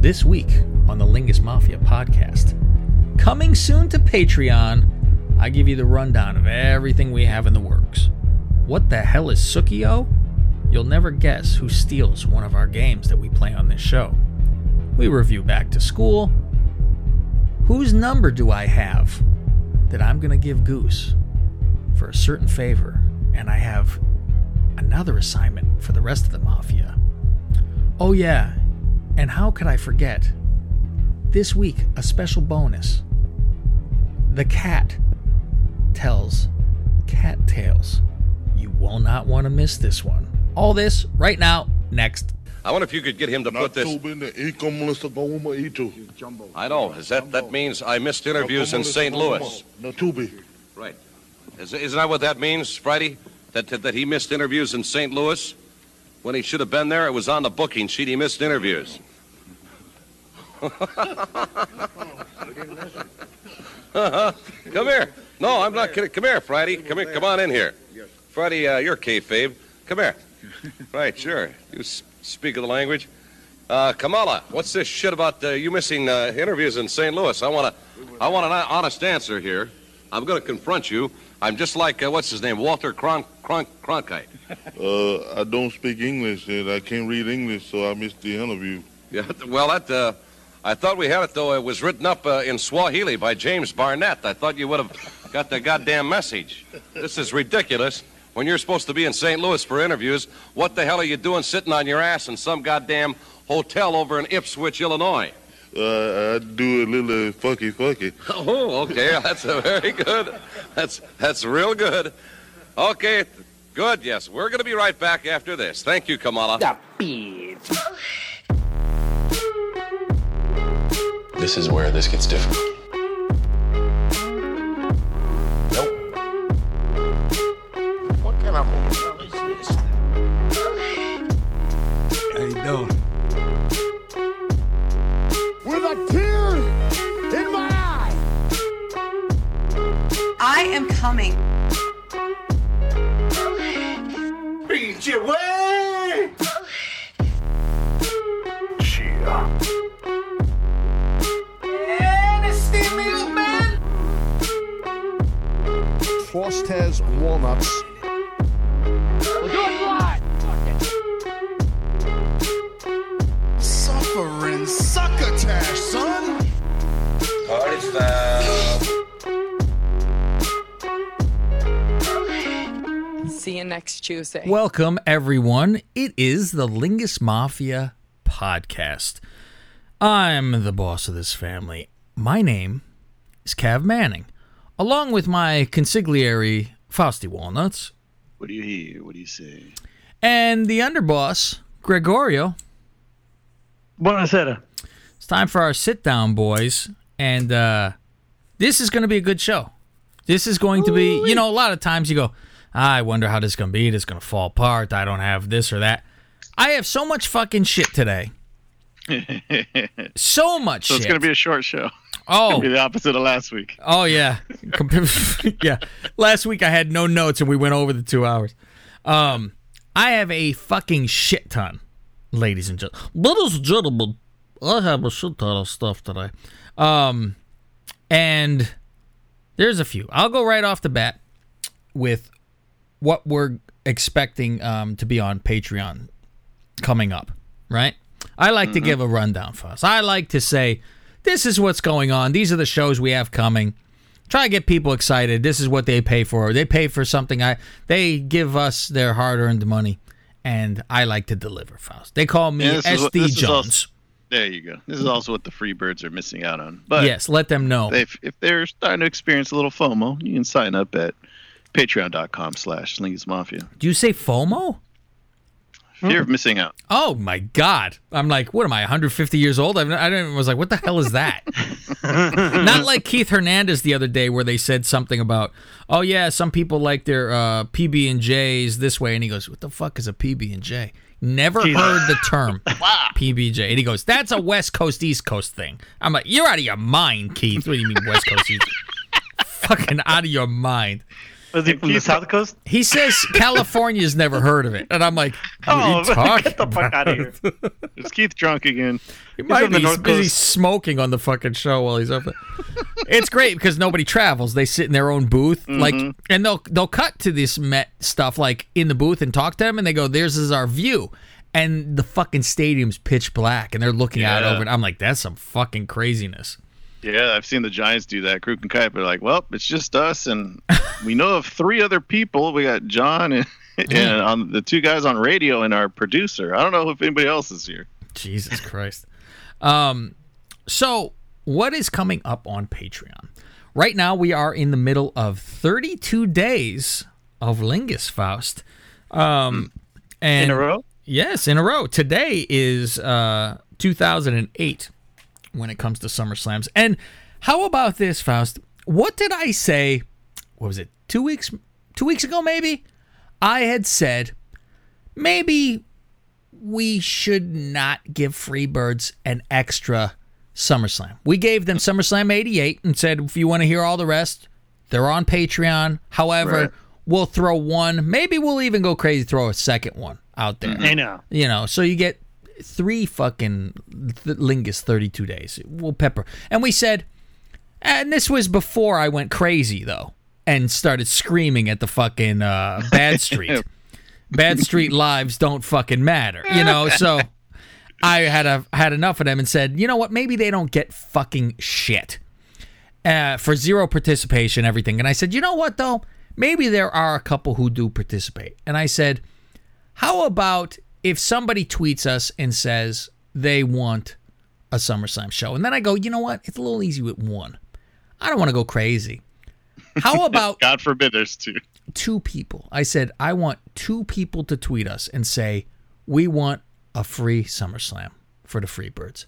This week on the Lingus Mafia podcast. Coming soon to Patreon, I give you the rundown of everything we have in the works. What the hell is Sookie-O? You'll never guess who steals one of our games that we play on this show. We review Back to School. Whose number do I have that I'm going to give Goose for a certain favor? And I have another assignment for the rest of the Mafia. Oh, yeah, and how could I forget? This week, a special bonus. The Kat tells cat tales. You will not want to miss this one. All this right now, next. I wonder if you could get him to put this. I know. Is that that means I missed interviews in St. Louis? Right. Is, isn't that what that means, Friday? That, that that he missed interviews in St. Louis when he should have been there? It was on the booking sheet. He missed interviews. Come here. No, I'm not kidding. Come here, Friday. Come here. Come on in here. Friday, uh, you're kayfabe. Come here. Right, sure. You speak of the language. Uh, Kamala, what's this shit about uh, you missing uh, interviews in St. Louis? I want to, I want an honest answer here. I'm going to confront you. I'm just like uh, what's his name, Walter Cron- Cron- Cronkite. Uh, I don't speak English and I can't read English, so I missed the interview. Yeah, well, that uh, I thought we had it though. It was written up uh, in Swahili by James Barnett. I thought you would have got the goddamn message. This is ridiculous. When you're supposed to be in St. Louis for interviews, what the hell are you doing sitting on your ass in some goddamn hotel over in Ipswich, Illinois? Uh, I do a little fucky fucky. Oh, okay. That's a very good. That's that's real good. Okay, good. Yes, we're going to be right back after this. Thank you, Kamala. This is where this gets difficult. What kind of hotel is this? How you doing? with a tear in my eye. I am coming. Beat your way. Fausty Walnuts. We're doing fine. Suffering succotash, son. See you next Tuesday. Welcome, everyone. It is the Lingus Mafia podcast. I'm the boss of this family. My name is Cav Manning, along with my consigliere, Fausty Walnuts, What do you hear? What do you say? and the underboss, Gregorio. Buonasera. It's time for our sit down, boys. And uh, this is going to be a good show. This is going to be, you know, a lot of times you go, "Ah, I wonder how this is going to be. It's going to fall apart. I don't have this or that. I have so much fucking shit today. So much So it's going to be a short show. oh, Be the opposite of last week. oh yeah. Yeah. Last week I had no notes and we went over the two hours. Um, I have a fucking shit ton, ladies and gentlemen. Ladies and gentlemen, I have a shit ton of stuff today. Um, and there's a few. I'll go right off the bat with what we're expecting um, to be on Patreon coming up, right? I like to mm-hmm. give a rundown for us. I like to say, this is what's going on. These are the shows we have coming. Try to get people excited. This is what they pay for. They pay for something. I they give us their hard-earned money, and I like to deliver. Faust. They call me Yeah, is what- SD Jones. also- There you go. This is mm-hmm. also what the free birds are missing out on. But yes, let them know. if, if they're starting to experience a little FOMO, you can sign up at patreon.com slash Mafia. Do you say FOMO? Fear of missing out. Oh my God! I'm like, what am I? 150 years old? I, I didn't, was like, what the hell is that? Not like Keith Hernandez the other day, where they said something about, oh yeah, some people like their uh, PB and J's this way, and he goes, what the fuck is a PB and J? Never heard the term PBJ, and he goes, that's a West Coast East Coast thing. I'm like, you're out of your mind, Keith. What do you mean West Coast East? Fucking out of your mind. Was he from the South Coast? He says California's never heard of it, and I'm like, what are Oh, get the fuck out of here. Is Keith drunk again? He might from be North busy smoking on the fucking show while he's up there. it's great because nobody travels. They sit in their own booth, mm-hmm. like, and they'll they'll cut to this Met stuff like in the booth and talk to them, and they go, "Theirs is our view," and the fucking stadium's pitch black, and they're looking out over it. I'm like, that's some fucking craziness. Yeah, I've seen the Giants do that. Kruk and Kuip are like, well, it's just us, and we know of three other people. We got John and, and on the two guys on radio and our producer. I don't know if anybody else is here. Jesus Christ. Um, so what is coming up on Patreon? Right now, we are in the middle of 32 days of Lingus Faust. Um, and In a row? Yes, in a row. Today is uh, 2008 when it comes to SummerSlams. And how about this, Faust? What did I say? What was it? Two weeks? Two weeks ago, maybe. I had said maybe we should not give Freebirds an extra SummerSlam. We gave them SummerSlam 88 and said if you want to hear all the rest, they're on Patreon. However, Right. we'll throw one. Maybe we'll even go crazy, throw a second one out there. I know. You know, so you get three fucking th- Lingus 32 days. We'll pepper. And we said, and this was before I went crazy, though, and started screaming at the fucking uh, Bad Street. Bad Street lives don't fucking matter, you know? So I had a, had enough of them and said, you know what? Maybe they don't get fucking shit uh, for zero participation, everything. And I said, you know what, though? Maybe there are a couple who do participate. And I said, how about if somebody tweets us and says they want a SummerSlam show? And then I go, you know what? It's a little easy with one. I don't want to go crazy. How about God forbid there's two. two people? I said, I want two people to tweet us and say, we want a free SummerSlam for the Freebirds.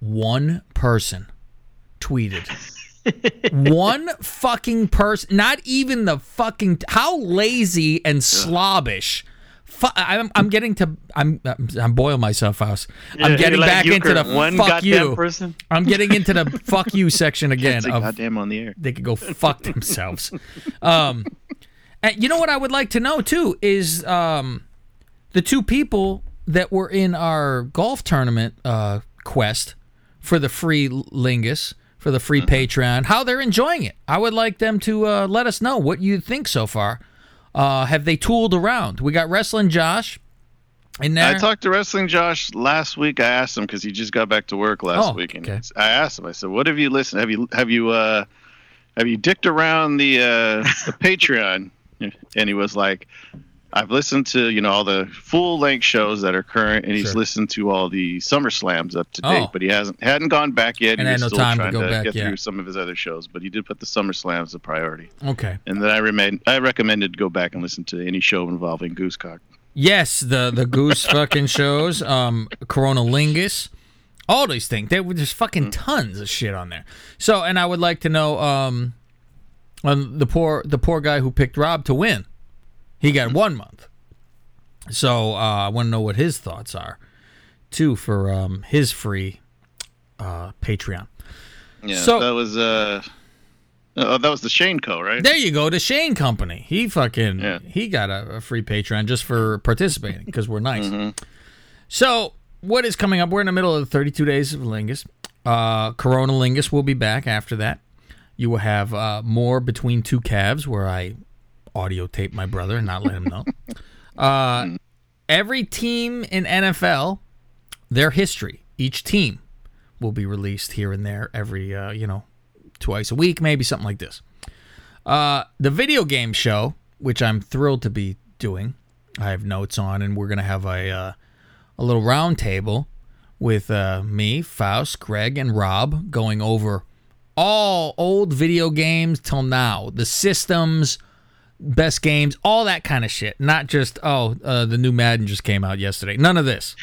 One person tweeted. One fucking person, not even the fucking. How lazy and slobbish. Fu- I'm, I'm getting to. I'm. I'm, boiling myself out. I'm getting like back into the one fuck goddamn you. person. I'm getting into the fuck you section again. Of, goddamn on the air. they could go fuck themselves. Um, and you know what I would like to know too is um, the two people that were in our golf tournament uh, quest for the free Lingus for the free Patreon, how they're enjoying it. I would like them to uh, let us know what you think so far. Uh, have they tooled around? We got wrestling Josh in there. I talked to Wrestling Josh last week. I asked him because he just got back to work last Oh, week, and okay. I asked him. I said, "What have you listened? Have you have you uh have you dicked around the uh the Patreon?" And he was like, "I've listened to you know all the full length shows that are current, and he's Sure. listened to all the Summer Slams up to date, Oh. but he hasn't hadn't gone back yet. And he was no still time to trying go back, get yeah. through some of his other shows, but he did put the Summer Slams a priority. okay. And then I remain I recommended go back and listen to any show involving Goosecock. Yes, the the goose fucking shows, um, Corona Lingus, all these things. There were just fucking tons of shit on there. So, and I would like to know, um, on the poor the poor guy who picked Rob to win. He got one month. So uh, I want to know what his thoughts are, too, for um, his free uh, Patreon. Yeah, So- that was uh, oh, that was the Shane Co. Right? There you go, the Shane Company. He fucking Yeah. he got a, a free Patreon just for participating because we're nice. Mm-hmm. So what is coming up? We're in the middle of the 32 days of Lingus. Uh, Corona Lingus will be back after that. You will have uh, more between two calves where I audio tape my brother and not let him know. uh, every team in NFL, their history, each team will be released here and there every uh, you know twice a week, maybe something like this. Uh, the video game show, which I'm thrilled to be doing, I have notes on, and we're gonna have a uh, a little round table with uh, me, Faust, Greg, and Rob going over all old video games till now, the systems, best games, all that kind of shit. Not just oh, uh, the new Madden just came out yesterday. None of this.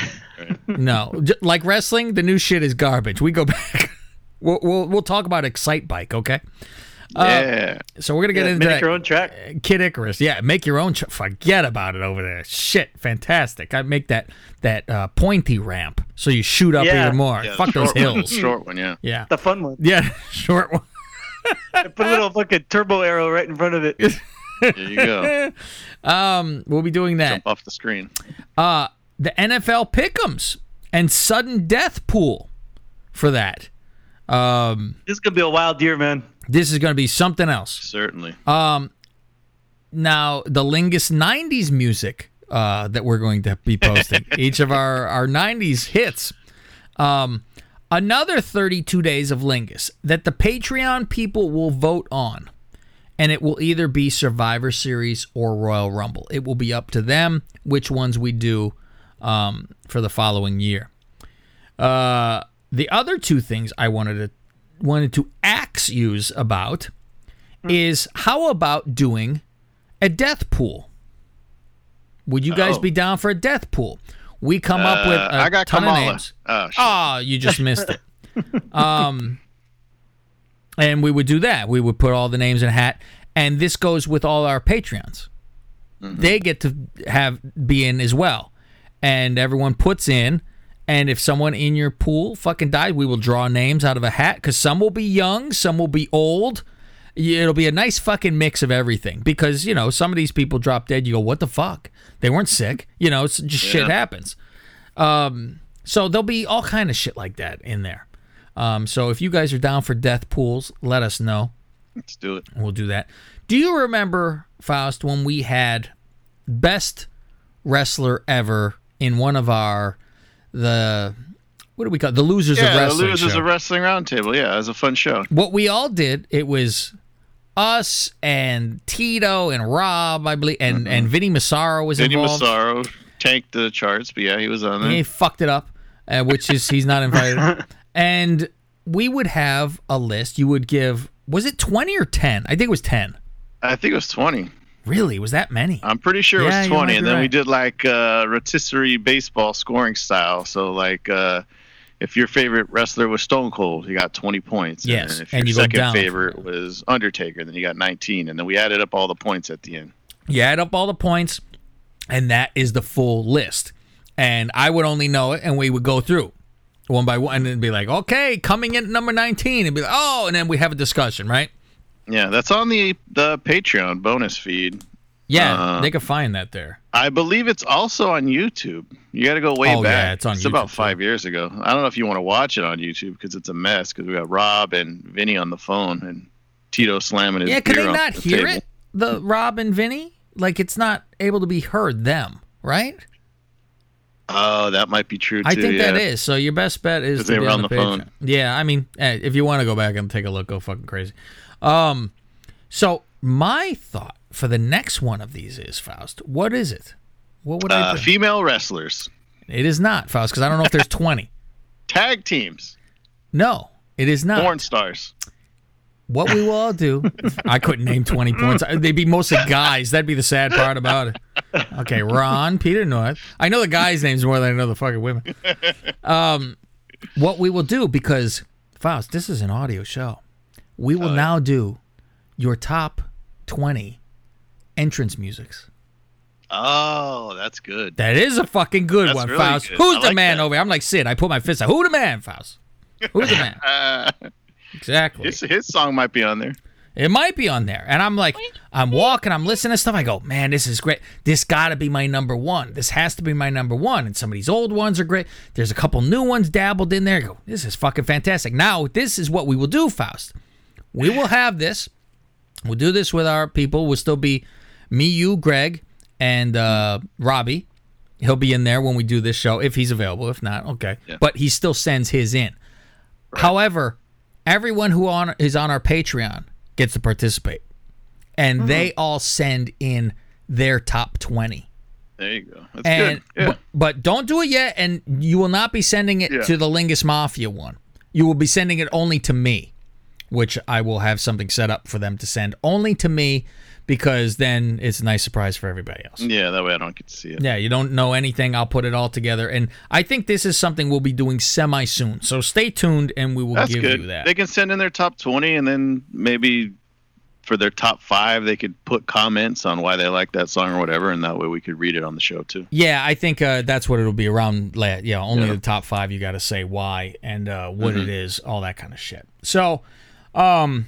no, J- like wrestling, the new shit is garbage. We go back. we'll, we'll we'll talk about Excitebike, okay? yeah. So we're gonna get Yeah, into make that. your own track. Kid Icarus, yeah, make your own. Ch- forget about it over there. Shit, fantastic. I make that that uh, pointy ramp so you shoot up Yeah. even more. Yeah, Fuck those short one. hills. Short one, yeah. Yeah, The fun one. yeah, short one. Put a little fucking turbo arrow right in front of it. There you go. um, we'll be doing that. Jump off the screen. Uh, the NFL pick'ems and sudden death pool for that. Um, This could be a wild year, man. this is going to be something else. Certainly. Um, now, the Lingus 90s music uh, that we're going to be posting, each of our, our 90s hits. Um, another 32 days of Lingus that the Patreon people will vote on. And it will either be Survivor Series or Royal Rumble. It will be up to them which ones we do um, for the following year. Uh, the other two things I wanted to wanted to axe use about is how about doing a death pool? Would you guys Oh. be down for a death pool? We come up with Uh, a I got ton Kamala. of names. Oh, shit. Oh, you just missed it. um, and we would do that. We would put all the names in a hat, and this goes with all our Patreons. They get to have be in as well, and everyone puts in. And if someone in your pool fucking died, we will draw names out of a hat because some will be young, some will be old. It'll be a nice fucking mix of everything because you know some of these people drop dead. You go, what the fuck? They weren't sick. You know, it's just shit happens. Um, so there'll be all kind of shit like that in there. Um, so if you guys are down for death pools, let us know. Let's do it. We'll do that. Do you remember Faust when we had best wrestler ever in one of our the what do we call it? the losers of Yeah, the wrestling? Losers show? of Wrestling Roundtable. Yeah, it was a fun show. what we all did it was us and Tito and Rob, I believe, and and Vinny Massaro was Vinny involved. Vinny Massaro tanked the charts, but yeah, he was on there. And He fucked it up, uh, which is he's not invited. and we would have a list. You would give was it twenty or ten? I think it was ten. I think it was 20. Really, was that many? I'm pretty sure it was 20. And then we did like uh, rotisserie baseball scoring style. So, like, uh, if your favorite wrestler was Stone Cold, you got 20 points. Yes, And if and your you second favorite was Undertaker, then you got 19. And then we added up all the points at the end. You add up all the points, and that is the full list. And I would only know it, and we would go through one by one, and then be like, okay, coming in at number nineteen, and be like, oh, and then we have a discussion, right? Yeah, that's on the, the Patreon bonus feed. Yeah, Uh, they could find that there. I believe it's also on YouTube. You got to go way Oh, back. yeah, it's on It's YouTube, about too. five years ago. I don't know if you want to watch it on YouTube because it's a mess. Because we got Rob and Vinny on the phone and Tito slamming his Yeah, could they not the hear table. it? The Rob and Vinny, like it's not able to be heard. Them, right? Oh, that might be true too. I think yeah. that is. So your best bet is to they were on on the, the phone. Yeah, I mean, eh, if you want to go back and take a look, go fucking crazy. Um, so my thought for the next one of these is Faust. What is it? What would I? Uh, bring? female wrestlers, it is not Faust because I don't know if there's twenty. tag teams, No, it is not. porn stars. What we will all do. I couldn't name 20 points. They'd be mostly guys. That'd be the sad part about it. Okay, Ron, Peter North. I know the guys' names more than I know the fucking women. Um, what we will do, because, Faust, this is an audio show, we will now do your top 20 entrance musics. Oh, that's good. That is a fucking good That's one, really Faust. good. Who's I the like man that. over here? I'm like Sid. I put my fist out. Who the man, Faust? Who's the man? Uh, Exactly. his his song might be on there. It might be on there. And I'm like, I'm walking, I'm listening to stuff. I go, man, this is great. This got to be my number one. This has to be my number one. And some of these old ones are great. There's a couple new ones dabbled in there. I go, this is fucking fantastic. Now, this is what we will do, Faust. We will have this. We'll do this with our people. We'll still be me, you, Greg, and uh, Robbie. He'll be in there when we do this show if he's available. If not, okay. Yeah. But he still sends his in. However, everyone who on is on our Patreon gets to participate, and mm-hmm. they all send in their top twenty. There you go. That's And good. Yeah. but, but don't do it yet, and you will not be sending it Yeah. to the Lingus Mafia one. You will be sending it only to me, which I will have something set up for them to send only to me, because then it's a nice surprise for everybody else. yeah, that way I don't get to see it. Yeah, you don't know anything. I'll put it all together, and I think this is something we'll be doing semi soon. So stay tuned, and we will That's give good. you that. They can send in their top 20 and then maybe for their top five, they could put comments on why they like that song or whatever. And that way we could read it on the show too. Yeah, I think uh, that's what it'll be around. la- Yeah, only Yeah. the top five. You got to say why and uh, what Mm-hmm. it is, all that kind of shit. So, um,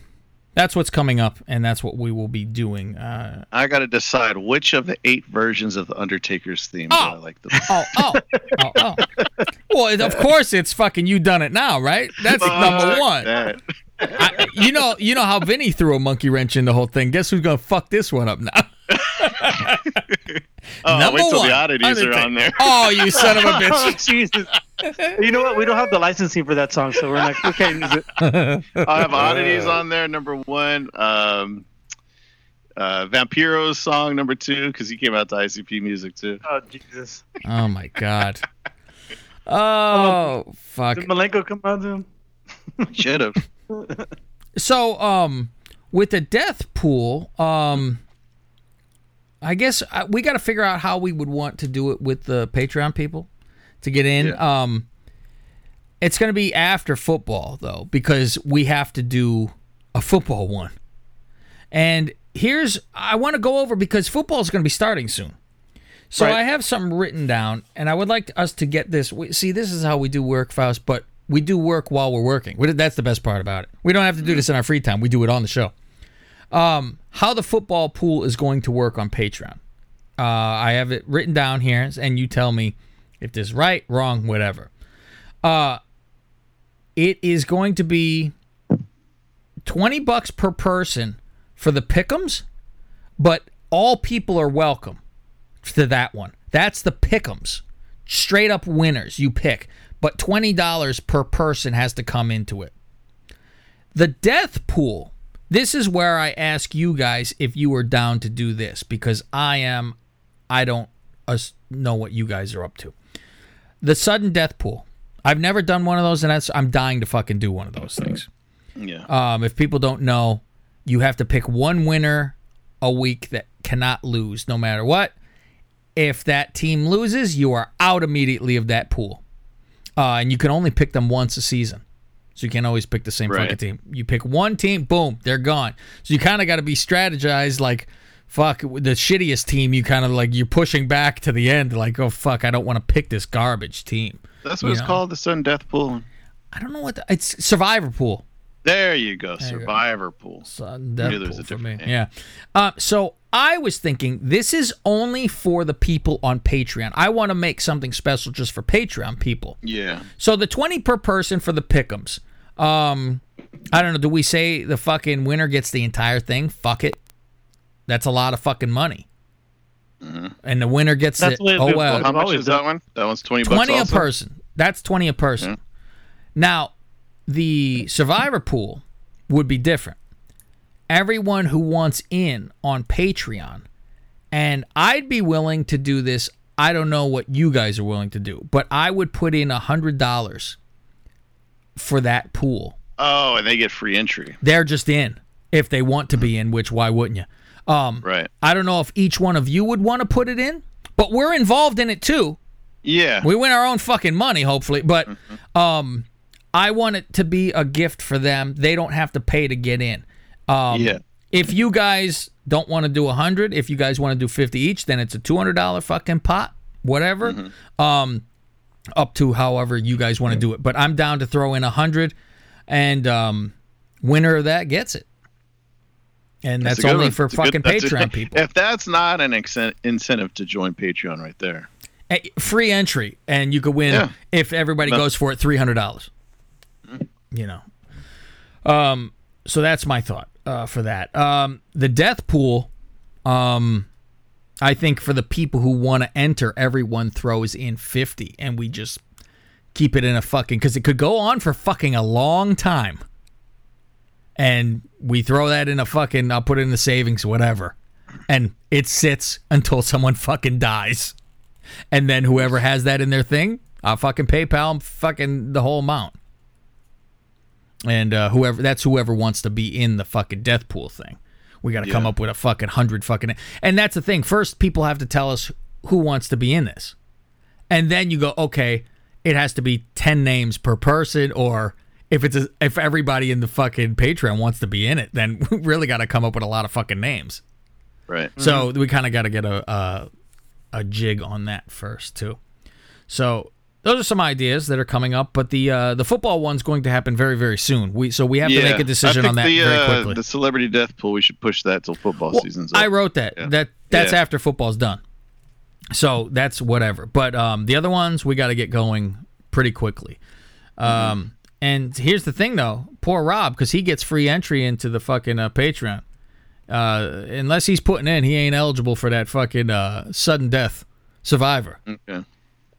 that's what's coming up, and that's what we will be doing. Uh, I got to decide which of the eight versions of the Undertaker's theme do I Oh. like the most. oh, oh, oh, oh. Well, of course it's fucking you done it now, right? That's number one. that. I, you know, you know how Vinny threw a monkey wrench in the whole thing. Guess who's gonna fuck this one up now? Oh, Number wait till one, the oddities are on there. Oh, you son of a Oh, bitch! Jesus. You know what? We don't have the licensing for that song, so we're not. We can't use it. I'll have oddities on there. Number one, um, uh, Vampiro's song number two because he came out to ICP music too. Oh Jesus! Oh my god. Oh fuck. Did Malenko come out to him? Should have. So, um, with the death pool, um, I guess uh, we got to figure out how we would want to do it with the Patreon people to get in. Um, it's going to be after football though, because we have to do a football one. And here's I want to go over because football is going to be starting soon. So Right. I have something written down, and I would like us to get this. we- See, this is how we do work, Faust, but we do work while we're working. We- That's the best part about it. We don't have to do this in our free time. We do it on the show. Um, how the football pool is going to work on Patreon. Uh, I have it written down here, and you tell me if this is right, wrong, whatever. Uh, it is going to be twenty bucks per person for the pickums, but all people are welcome to that one. That's the pickums. Straight up winners you pick, but $20 per person has to come into it. The death pool. This is where I ask you guys if you are down to do this because I am I don't know what you guys are up to. The sudden death pool. I've never done one of those and that's I'm dying to fucking do one of those things. Yeah. Um, if people don't know, you have to pick one winner a week that cannot lose no matter what. If that team loses, you are out immediately of that pool. Uh, and you can only pick them once a season. So you can't always pick the same Right. fucking team. You pick one team, boom, they're gone. So you kind of got to be strategized like, fuck, the shittiest team, you kind of like, you're pushing back to the end, like, oh, fuck, I don't want to pick this garbage team. That's what you it's know. called, the sudden death pool. I don't know what, the, it's Survivor Pool. There you go, you go. Survivor pool. Sudden Maybe death there's pool a for me. different Yeah. Uh, so I was thinking this is only for the people on Patreon. I want to make something special just for Patreon people. Yeah. So the twenty per person for the pickums. Um, I don't know. Do we say the fucking winner gets the entire thing? Fuck it. That's a lot of fucking money. And the winner gets That's it. Oh well. How much is that one? That one's twenty bucks. 20 a also? person. That's 20 a person. Yeah. Now, the survivor pool would be different. Everyone who wants in on Patreon, and I'd be willing to do this. I don't know what you guys are willing to do, but I would put in a hundred dollars for that pool. Oh, and they get free entry. They're just in if they want to be in. Which why wouldn't you? Um, Right. I don't know if each one of you would want to put it in, but we're involved in it too. Yeah. We win our own fucking money, hopefully. But Mm-hmm. um, I want it to be a gift for them. They don't have to pay to get in. Um, Yeah. If you guys don't want to do a hundred, if you guys want to do fifty each, then it's a two hundred dollar fucking pot, whatever. Mm-hmm. Um, up to however you guys want to do it. But I'm down to throw in a hundred, and um, winner of that gets it. And that's, good only one. for It's a good- fucking a- Patreon people. If that's not an incen- incentive to join Patreon right there. Eh, free entry, and you could win Yeah. if everybody No. goes for it three hundred dollars. You know, um, so that's my thought uh, for that. Um, the death pool, um, I think for the people who want to enter, everyone throws in fifty, and we just keep it in a fucking because it could go on for fucking a long time. And we throw that in a fucking, I'll put it in the savings, whatever. And it sits until someone fucking dies and then whoever has that in their thing, I'll fucking PayPal 'em fucking the whole amount. And uh, whoever that's whoever wants to be in the fucking death pool thing. We got to come up with a fucking hundred fucking. And that's the thing. First, people have to tell us who wants to be in this, and then you go, okay, it has to be ten names per person, or if it's a, if everybody in the fucking Patreon wants to be in it, then we really got to come up with a lot of fucking names. Right. So we kind of got to get a, a a jig on that first too. So those are some ideas that are coming up, but the uh, the football one's going to happen very very soon. We so we have to make a decision on that the, very uh, quickly. The celebrity death pool, we should push that till football Well, season's up. I wrote that. Yeah. That that's Yeah. after football's done. So that's whatever. But um, the other ones we got to get going pretty quickly. Um, and here's the thing though, poor Rob because he gets free entry into the fucking uh, Patreon. Uh, unless he's putting in, he ain't eligible for that fucking uh, sudden death survivor Okay.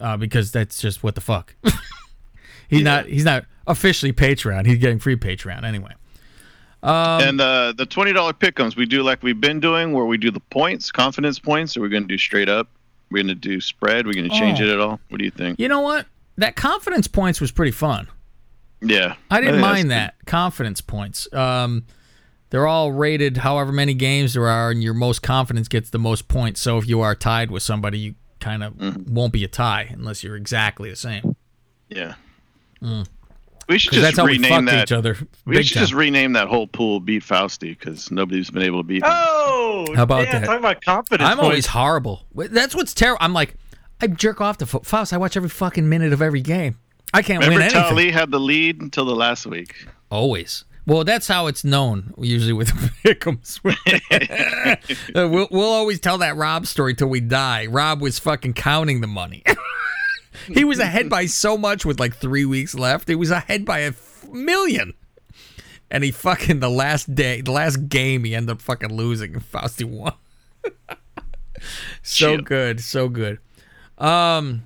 Uh, because that's just what the fuck. he's not. He's not officially Patreon. He's getting free Patreon anyway. Um, and uh, the twenty dollar pickums we do like we've been doing, where we do the points, confidence points, or we're going to do straight up. We're going to do spread. We're going to change Oh. it at all. What do you think? You know what? That confidence points was pretty fun. Yeah, I didn't think mind that confidence points. Um, they're all rated however many games there are, and your most confidence gets the most points. So if you are tied with somebody, you kind of Mm-hmm. won't be a tie unless you're exactly the same. good. Yeah. We should just that's how rename fucked that. each other. We should time. just rename that whole pool "Beat Fausty" because nobody's been able to beat. him. Oh, How about yeah, that? Talking about confidence. I'm always points. horrible. That's what's terrible. I'm like, I jerk off to foot. Faust. I watch every fucking minute of every game. I can't Remember, win anything. Tali had the lead until the last week. Always. Well, that's how it's known usually with pick'ems. Uh, we'll, we'll always tell that Rob story till we die. Rob was fucking counting the money. he was ahead by so much with like three weeks left. He was ahead by a f- million. And he fucking the last day, the last game, he ended up fucking losing. And Fausty won. so good, so good. Um.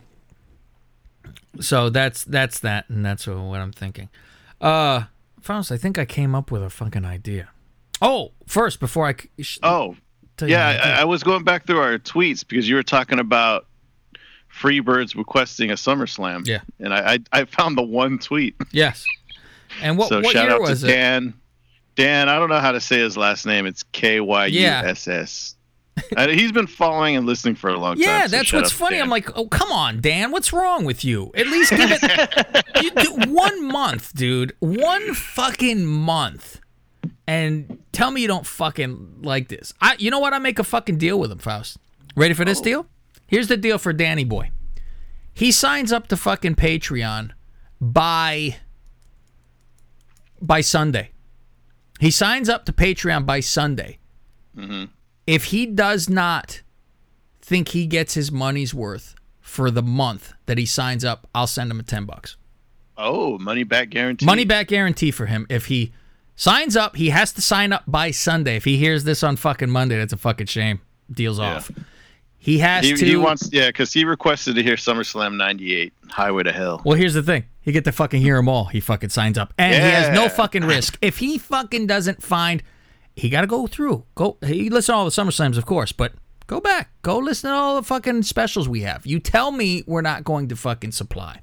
So that's that's that, and that's what I'm thinking. Uh, Faust, I think I came up with a fucking idea. Oh, first before I sh- Oh, yeah. I, I was going back through our tweets because you were talking about Freebirds requesting a SummerSlam. Yeah. and I I, I found the one tweet. yes. And what so what shout year out was to it? Dan. Dan, I don't know how to say his last name. It's K Y U S S. Uh, He's been following and listening for a long time. Yeah, so that's what's funny. Dan. I'm like, oh come on, Dan, what's wrong with you? At least give it you do one month, dude. One fucking month. And tell me you don't fucking like this. I you know what? I make a fucking deal with him, Faust. Ready for Oh. this deal? Here's the deal for Danny Boy. He signs up to fucking Patreon by by Sunday. He signs up to Patreon by Sunday. If he does not think he gets his money's worth for the month that he signs up, I'll send him a 10 bucks. oh, money back guarantee. Money back guarantee for him. If he signs up, he has to sign up by Sunday. If he hears this on fucking Monday, that's a fucking shame. Deal's Yeah. off. He has He, to. he wants, yeah, because he requested to hear SummerSlam '98, Highway to Hell. Well, here's the thing. He get to fucking hear them all. He fucking signs up, and he has no fucking risk. If he fucking doesn't find, he got to go through. Go. He listen to all the Summer Slams, of course, but go back. Go listen to all the fucking specials we have. You tell me we're not going to fucking supply.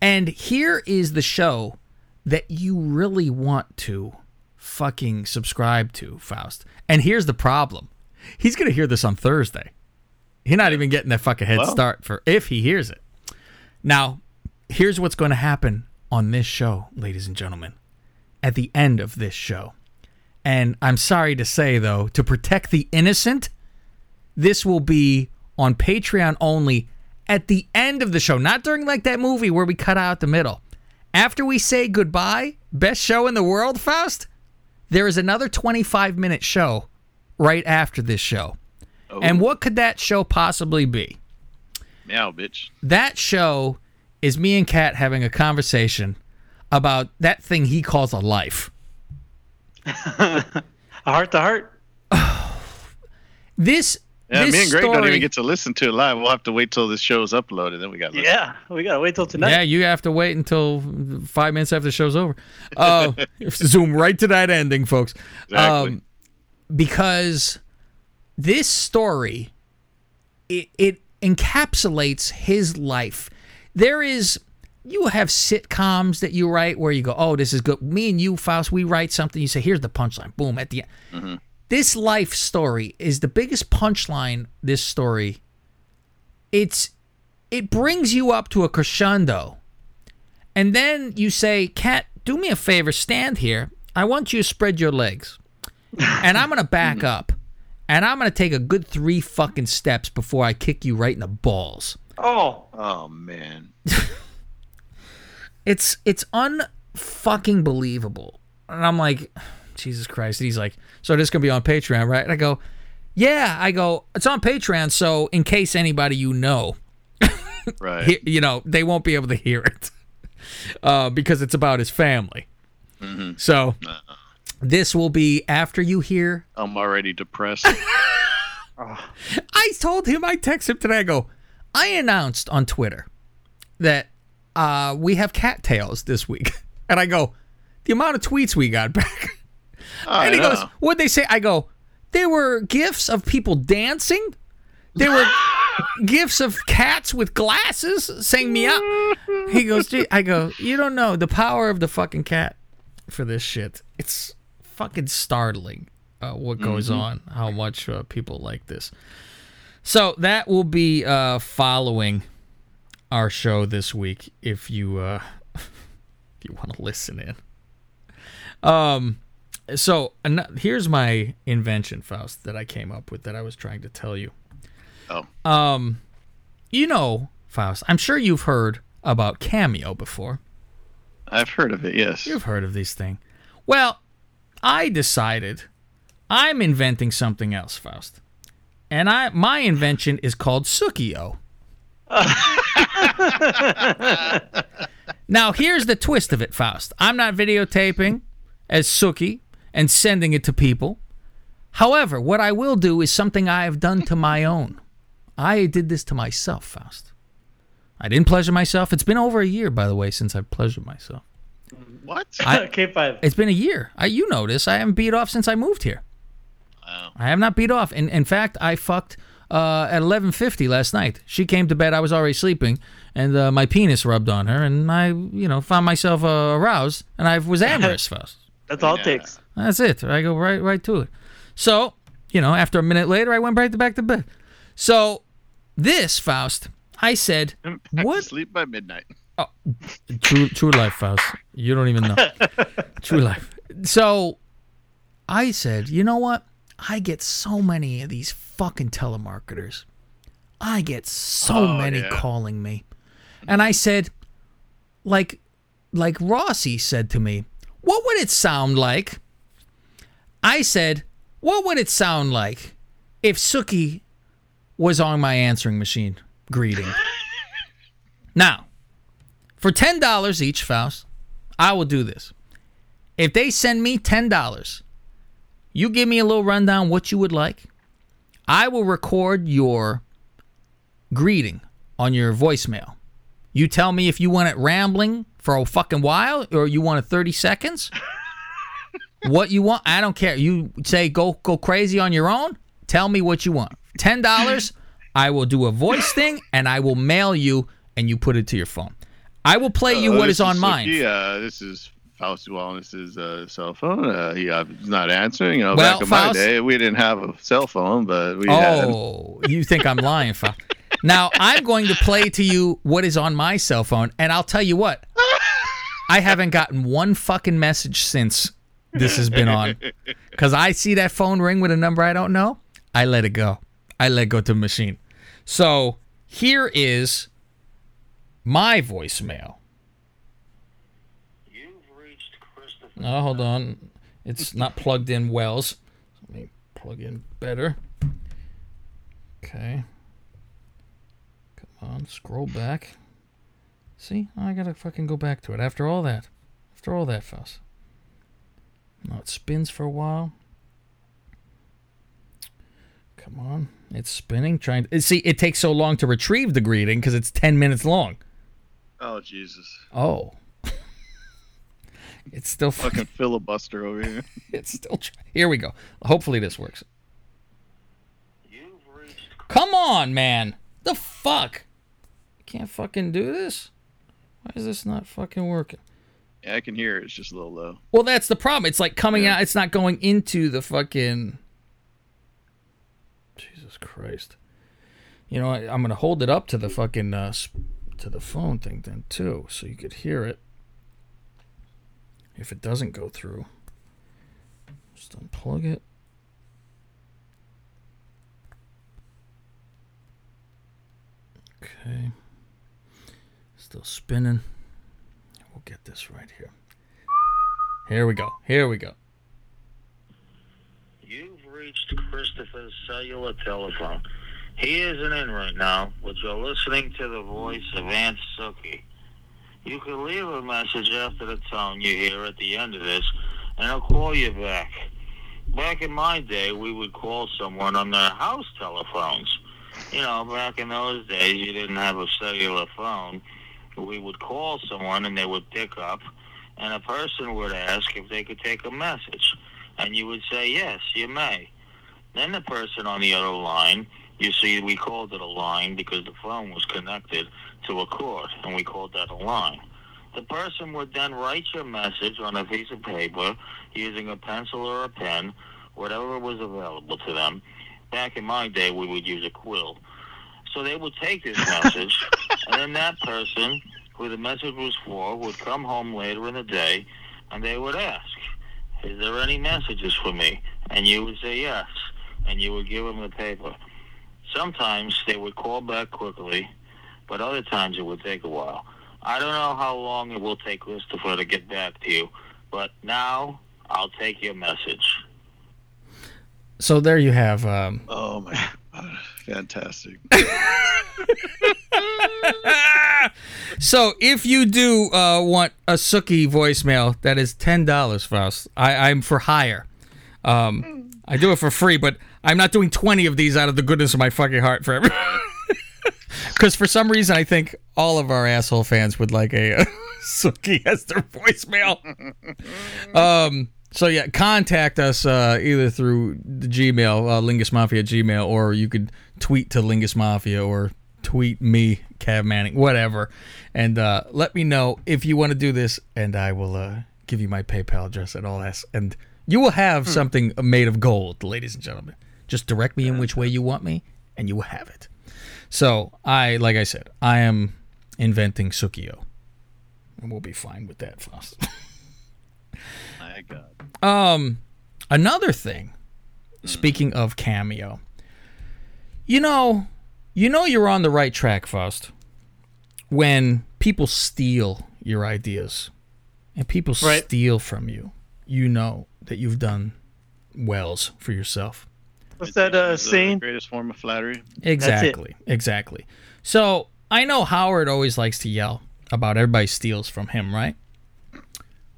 And here is the show that you really want to fucking subscribe to, Faust. And here's the problem. He's gonna hear this on Thursday. He's not even getting that fucking head start for if he hears it. Now, here's what's going to happen on this show, ladies and gentlemen. At the end of this show. And I'm sorry to say, though, to protect the innocent, this will be on Patreon only at the end of the show, not during like that movie where we cut out the middle. After we say goodbye, best show in the world, Faust, there is another 25 minute show right after this show. Oh. And what could that show possibly be? Meow, bitch. That show is me and Kat having a conversation about that thing he calls a life. A heart to heart. This Yeah, this me and Greg don't even get to listen to it live. We'll have to wait till this show's uploaded, then we got. Yeah, we gotta wait till tonight. Yeah, you have to wait until five minutes after the show's over. Uh, zoom right to that ending, folks. Exactly. Um, because this story, it, it encapsulates his life. There is, you have sitcoms that you write where you go, oh, this is good. Me and you, Faust, we write something. You say, here's the punchline. Boom, at the end. Mm-hmm. This life story is the biggest punchline. This story, it's it brings you up to a crescendo. And then you say, Kat, do me a favor, stand here. I want you to spread your legs. And I'm going to back mm-hmm. up. And I'm going to take a good three fucking steps before I kick you right in the balls. Oh, Oh man. It's it's unfucking believable. And I'm like, Jesus Christ. And he's like, so this gonna be on Patreon, right? And I go, yeah. I go, it's on Patreon. So in case anybody you know, Right. he- you know, they won't be able to hear it uh, because it's about his family. So this will be after you hear. I'm already depressed. I told him, I texted him today. I go, I announced on Twitter that uh, we have cattails this week, and I go, the amount of tweets we got back. I and he know. goes, "What'd they say?" I go, they were gifs of people dancing. They were gifs of cats with glasses saying meow." He goes, Gee, "I go, you don't know the power of the fucking cat for this shit. It's fucking startling uh, what goes on, how much uh, people like this." So that will be uh, following our show this week. If you uh, if you want to listen in. Um, so an- here's my invention, Faust, that I came up with that I was trying to tell you. Oh. Um, you know, Faust, I'm sure you've heard about Cameo before. I've heard of it. Yes. You've heard of these things. Well, I decided I'm inventing something else, Faust. And I my invention is called Sookie-O. now here's the twist of it, Faust. I'm not videotaping as Sookie and sending it to people. However, what I will do is something I have done to my own. I did this to myself, Faust. I didn't pleasure myself. It's been over a year, by the way, since I've pleasured myself. What? I- K5. It's been a year. I, you notice. I haven't beat off since I moved here. Wow. I have not beat off. In, in fact, I fucked uh, at 11:50 last night. She came to bed. I was already sleeping, and uh, my penis rubbed on her, and I, you know, found myself uh, aroused, and I was amorous first. That's all it takes. That's it. I go right right to it. So, you know, after a minute later, I went right back to bed. So, this Faust, I said, Back to what Sleep by midnight. Oh, True, true life, Faust. You don't even know. true life. So, I said, you know what? I get so many of these fucking telemarketers. I get so Oh, many yeah. calling me, and I said, like, like Rossi said to me, what would it sound like? I said, what would it sound like if Sookie was on my answering machine greeting? now, for ten dollars each, Faust, I will do this. If they send me ten dollars, you give me a little rundown what you would like. I will record your greeting on your voicemail. You tell me if you want it rambling for a fucking while or you want it 30 seconds. what you want, I don't care. You say go go crazy on your own. Tell me what you want. Ten dollars, I will do a voice thing and I will mail you and you put it to your phone. I will play you Uh, what is on mine. Uh, this is Faust Wellness's uh, cell phone. Uh, he uh, not answering. You know, Well, back in Faust- my day, we didn't have a cell phone, but we had. Oh, you think I'm lying, Fa? Now I'm going to play to you what is on my cell phone, and I'll tell you what. I haven't gotten one fucking message since this has been on, because I see that phone ring with a number I don't know. I let it go. I let go to the machine. So here is my voicemail. Oh, hold on. It's not plugged in wells. Let me plug in better. Okay. Come on, scroll back. See, I gotta fucking go back to it after all that. After all that fuss. Now it spins for a while. Come on, it's spinning. Trying to see. It takes so long to retrieve the greeting because it's ten minutes long. Oh Jesus! Oh, it's still fucking. Filibuster over here. It's still. Try- Here we go. Hopefully this works. Come on, man. The fuck? Can't fucking do this. Why is this not fucking working? Yeah, I can hear it. It's just a little low. Well, that's the problem. It's like coming out. It's not going into the fucking. Jesus Christ. You know, I, I'm gonna hold it up to the fucking uh, sp- to the phone thing then too, so you could hear it. If it doesn't go through, just unplug it. Okay. Still spinning. We'll get this right here. Here we go. Here we go. You've reached Christopher's cellular telephone. He isn't in right now, but you're listening to the voice of Aunt Sookie. You can leave a message after the tone you hear at the end of this, and he'll call you back. Back in my day, we would call someone on their house telephones. You know, back in those days, you didn't have a cellular phone. We would call someone, and they would pick up, and a person would ask if they could take a message. And you would say, yes, you may. Then the person on the other line, you see, we called it a line because the phone was connected to a cord, and we called that a line. The person would then write your message on a piece of paper using a pencil or a pen, whatever was available to them. Back in my day, we would use a quill. So they would take this message, and then that person who the message was for would come home later in the day, and they would ask, is there any messages for me? And you would say yes, and you would give them the paper. Sometimes they would call back quickly, but other times it would take a while. I don't know how long it will take Christopher to get back to you, but now I'll take your message. So there you have. Um, Oh my god, fantastic! so if you do uh, want a Sookie voicemail, that is ten dollars, Faust. I, I'm for hire. Um, I do it for free, but I'm not doing twenty of these out of the goodness of my fucking heart for everyone. Because for some reason, I think all of our asshole fans would like a, Sookie as their voicemail. um. So yeah, contact us uh, either through the Gmail, uh, Lingus Mafia Gmail, or you could tweet to Lingus Mafia or tweet me, Cav Manning, whatever, and uh, let me know if you want to do this, and I will uh, give you my PayPal address and all that, and you will have something made of gold, ladies and gentlemen. Just direct me in which way you want me, and you will have it. So I, like I said, I am inventing Sookie-O, and we'll be fine with that, Faust. My God. Um, another thing. Speaking of cameo, you know, you know you're on the right track, Faust, when people steal your ideas and people Right. steal from you. You know that you've done wells for yourself. What's that uh, The saying? greatest form of flattery. Exactly. Exactly. So I know Howard always likes to yell about everybody steals from him, right?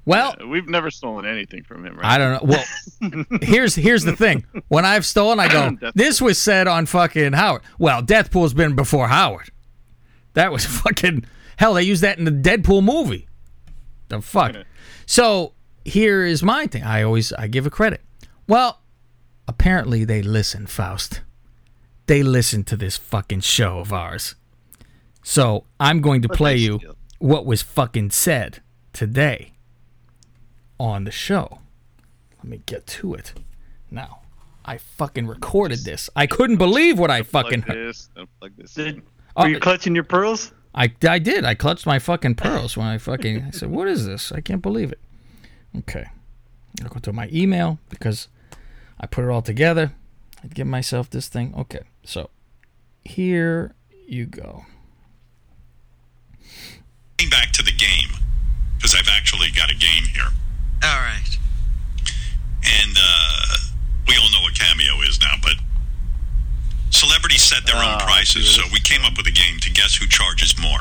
Well, Uh, We've never stolen anything from him, right? I don't know. Well, here's here's the thing. When I've stolen, I go, Death "This was said on fucking Howard." Well, Deathpool's been before Howard. That was fucking hell. They used that in the Deadpool movie. The fuck. So here is my thing. I always I give a credit. Well, apparently they listen, Faust. They listen to this fucking show of ours. So I'm going to play you steal? what was fucking said today on the show. Let me get to it. Now, I fucking recorded this. I couldn't believe what I fucking heard. this, this. Did, Oh, were you clutching your pearls? I, I did. I clutched my fucking pearls when I fucking I said, "What is this? I can't believe it." Okay, I'll go to my email because I put it all together. I give myself this thing. Okay, so here you go. Back to the game, because I've actually got a game here. All right. And uh, we all know what Cameo is now, but celebrities set their own Oh, prices, so we came up with a game to guess who charges more.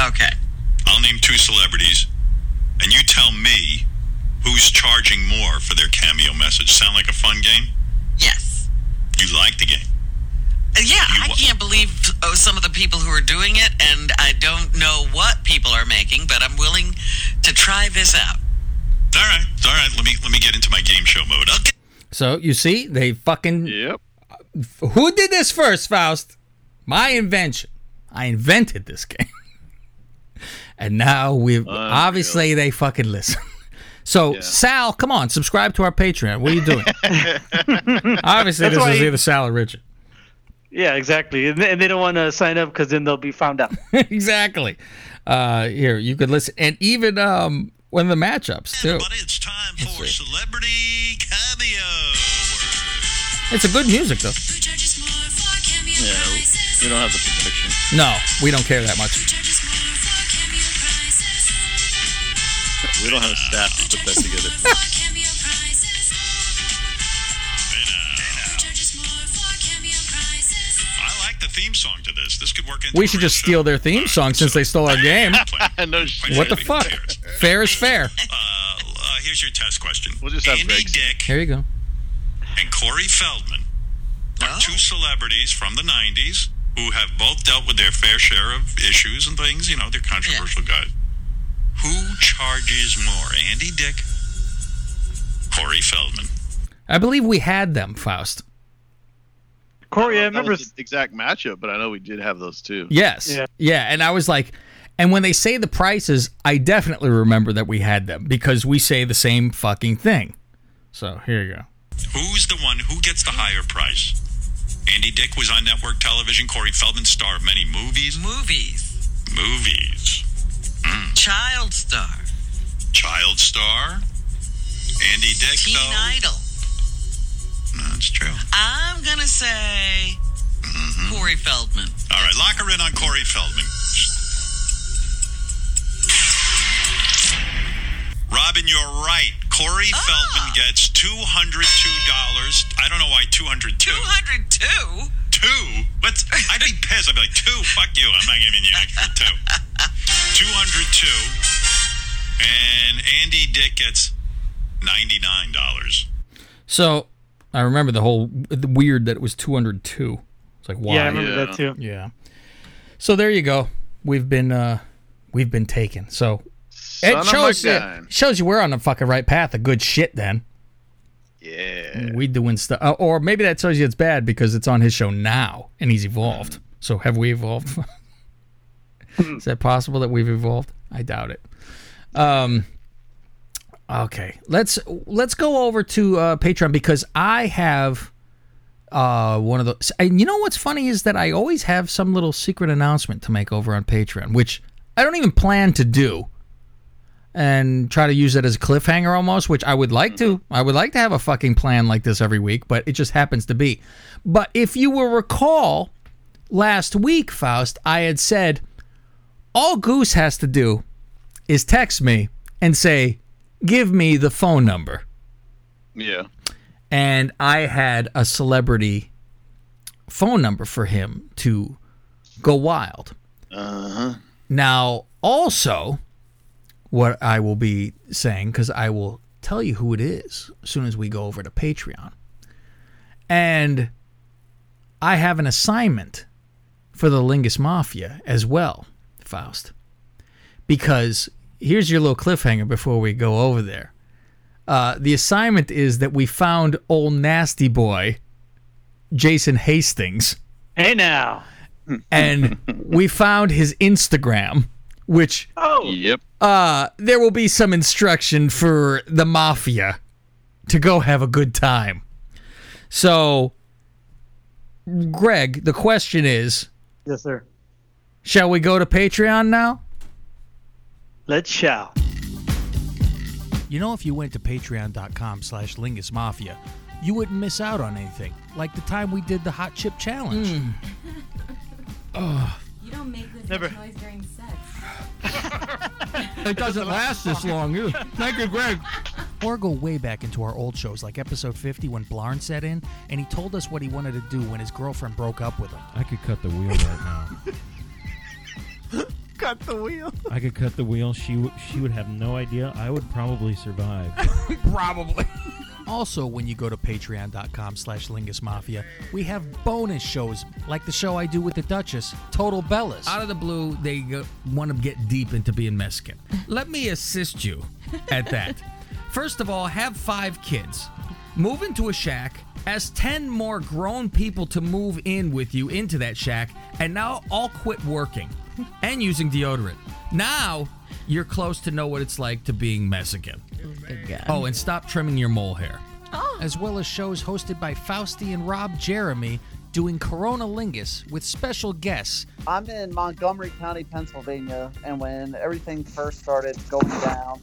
Okay. I'll name two celebrities, and you tell me who's charging more for their Cameo message. Sound like a fun game? Yes. You like the game? Uh, Yeah, You I wa- can't believe oh, some of the people who are doing it, and I don't know what people are making, but I'm willing to try this out. All right, all right. Let me let me get into my game show mode. Okay. So you see, they fucking Yep. who did this first, Faust? My invention. I invented this game. and now we've obviously they fucking listen. So Yeah. Sal, come on, subscribe to our Patreon. What are you doing? obviously, That's this is he- either Sal or Richard. Yeah, exactly. And they, don't want to sign up because then they'll be found out. exactly. Uh, here you could listen, and even um, when the matchups too. Everybody, it's time for see. Celebrity Cameo. It's a good music though. Yeah. We don't have the production. No, we don't care that much. We don't have a staff to put that together. I like the theme song to this. This could work into We should real just steal their theme song since they stole our game. no. What the fuck? Fair is fair. Uh, uh, here's your test question. We'll just have Andy Greg sing. Dick Here you go. and Corey Feldman are two celebrities from the 90s who have both dealt with their fair share of issues and things. You know, they're controversial guys. Who charges more, Andy Dick, Corey Feldman? I believe we had them, Faust. Corey, I That remember. the exact matchup, but I know we did have those two. Yes. Yeah. Yeah. And I was like, and when they say the prices, I definitely remember that we had them because we say the same fucking thing. So here you go. Who's the one who gets the higher price? Andy Dick was on network television. Corey Feldman, star of many movies. Movies. Movies. Child star. Child star. Andy Dick, Teen. Idol. That's true. I'm going to say Corey Feldman. All right, lock her in on Corey Feldman. Robin, you're right. Corey Ah. Feldman gets two hundred two dollars. I don't know why two hundred two. 202? Two? What? I'd be pissed. I'd be like, two? Fuck you. I'm not giving you extra two. Two hundred two. And Andy Dick gets ninety nine dollars. So I remember the whole the weird that it was 202. It's like, why? Yeah, I remember Yeah. that too. Yeah. So there you go. We've been uh we've been taken. So Son it shows a you, shows you we're on the fucking right path of good shit then. Yeah. We doing stuff uh, or maybe that tells you it's bad because it's on his show now and he's evolved. So have we evolved? Is that possible that we've evolved? I doubt it. Um okay. Let's let's go over to uh Patreon because I have uh one of those and you know what's funny is that I always have some little secret announcement to make over on Patreon, which I don't even plan to do and try to use it as a cliffhanger almost, which I would like to. I would like to have a fucking plan like this every week, but it just happens to be. But if you will recall last week, Faust, I had said all Goose has to do is text me and say, "Give me the phone number." Yeah. and I had a celebrity phone number for him to go wild. Uh huh. Now, also, what I will be saying, because I will tell you who it is as soon as we go over to Patreon. And I have an assignment for the Lingus Mafia as well, Faust. Because here's your little cliffhanger before we go over there. Uh, the assignment is that we found old nasty boy, Jason Hastings Hey now. and we found his Instagram, which Oh, Yep. uh, there will be some instruction for the mafia to go have a good time. So, Greg, the question is yes, sir. Shall we go to Patreon now? Let's shout. You know, if you went to patreon.com slash Lingus Mafia, you wouldn't miss out on anything, like the time we did the Hot Chip Challenge. Hmm. You don't make this Never- noise during sex. It doesn't last this long. Thank you, Greg. Or go way back into our old shows, like episode 50 when Blarn set in and he told us what he wanted to do when his girlfriend broke up with him. I could cut the wheel right now. Cut the wheel. I could cut the wheel. She w- she would have no idea. I would probably survive. Probably. Also, when you go to patreon.com slash Lingus Mafia, we have bonus shows like the show I do with the Duchess, Total Bellas. Out of the blue, they go, want to get deep into being Mexican. Let me assist you at that. First of all, have five kids. Move into a shack, ask 10 more grown people to move in with you into that shack, and now all quit working and using deodorant. Now you're close to know what it's like to being Mexican. Oh, and stop trimming your mole hair. Oh. As well as shows hosted by Fausty and Rob Jeremy doing Corona Lingus with special guests. I'm in Montgomery County, Pennsylvania, and when everything first started going down,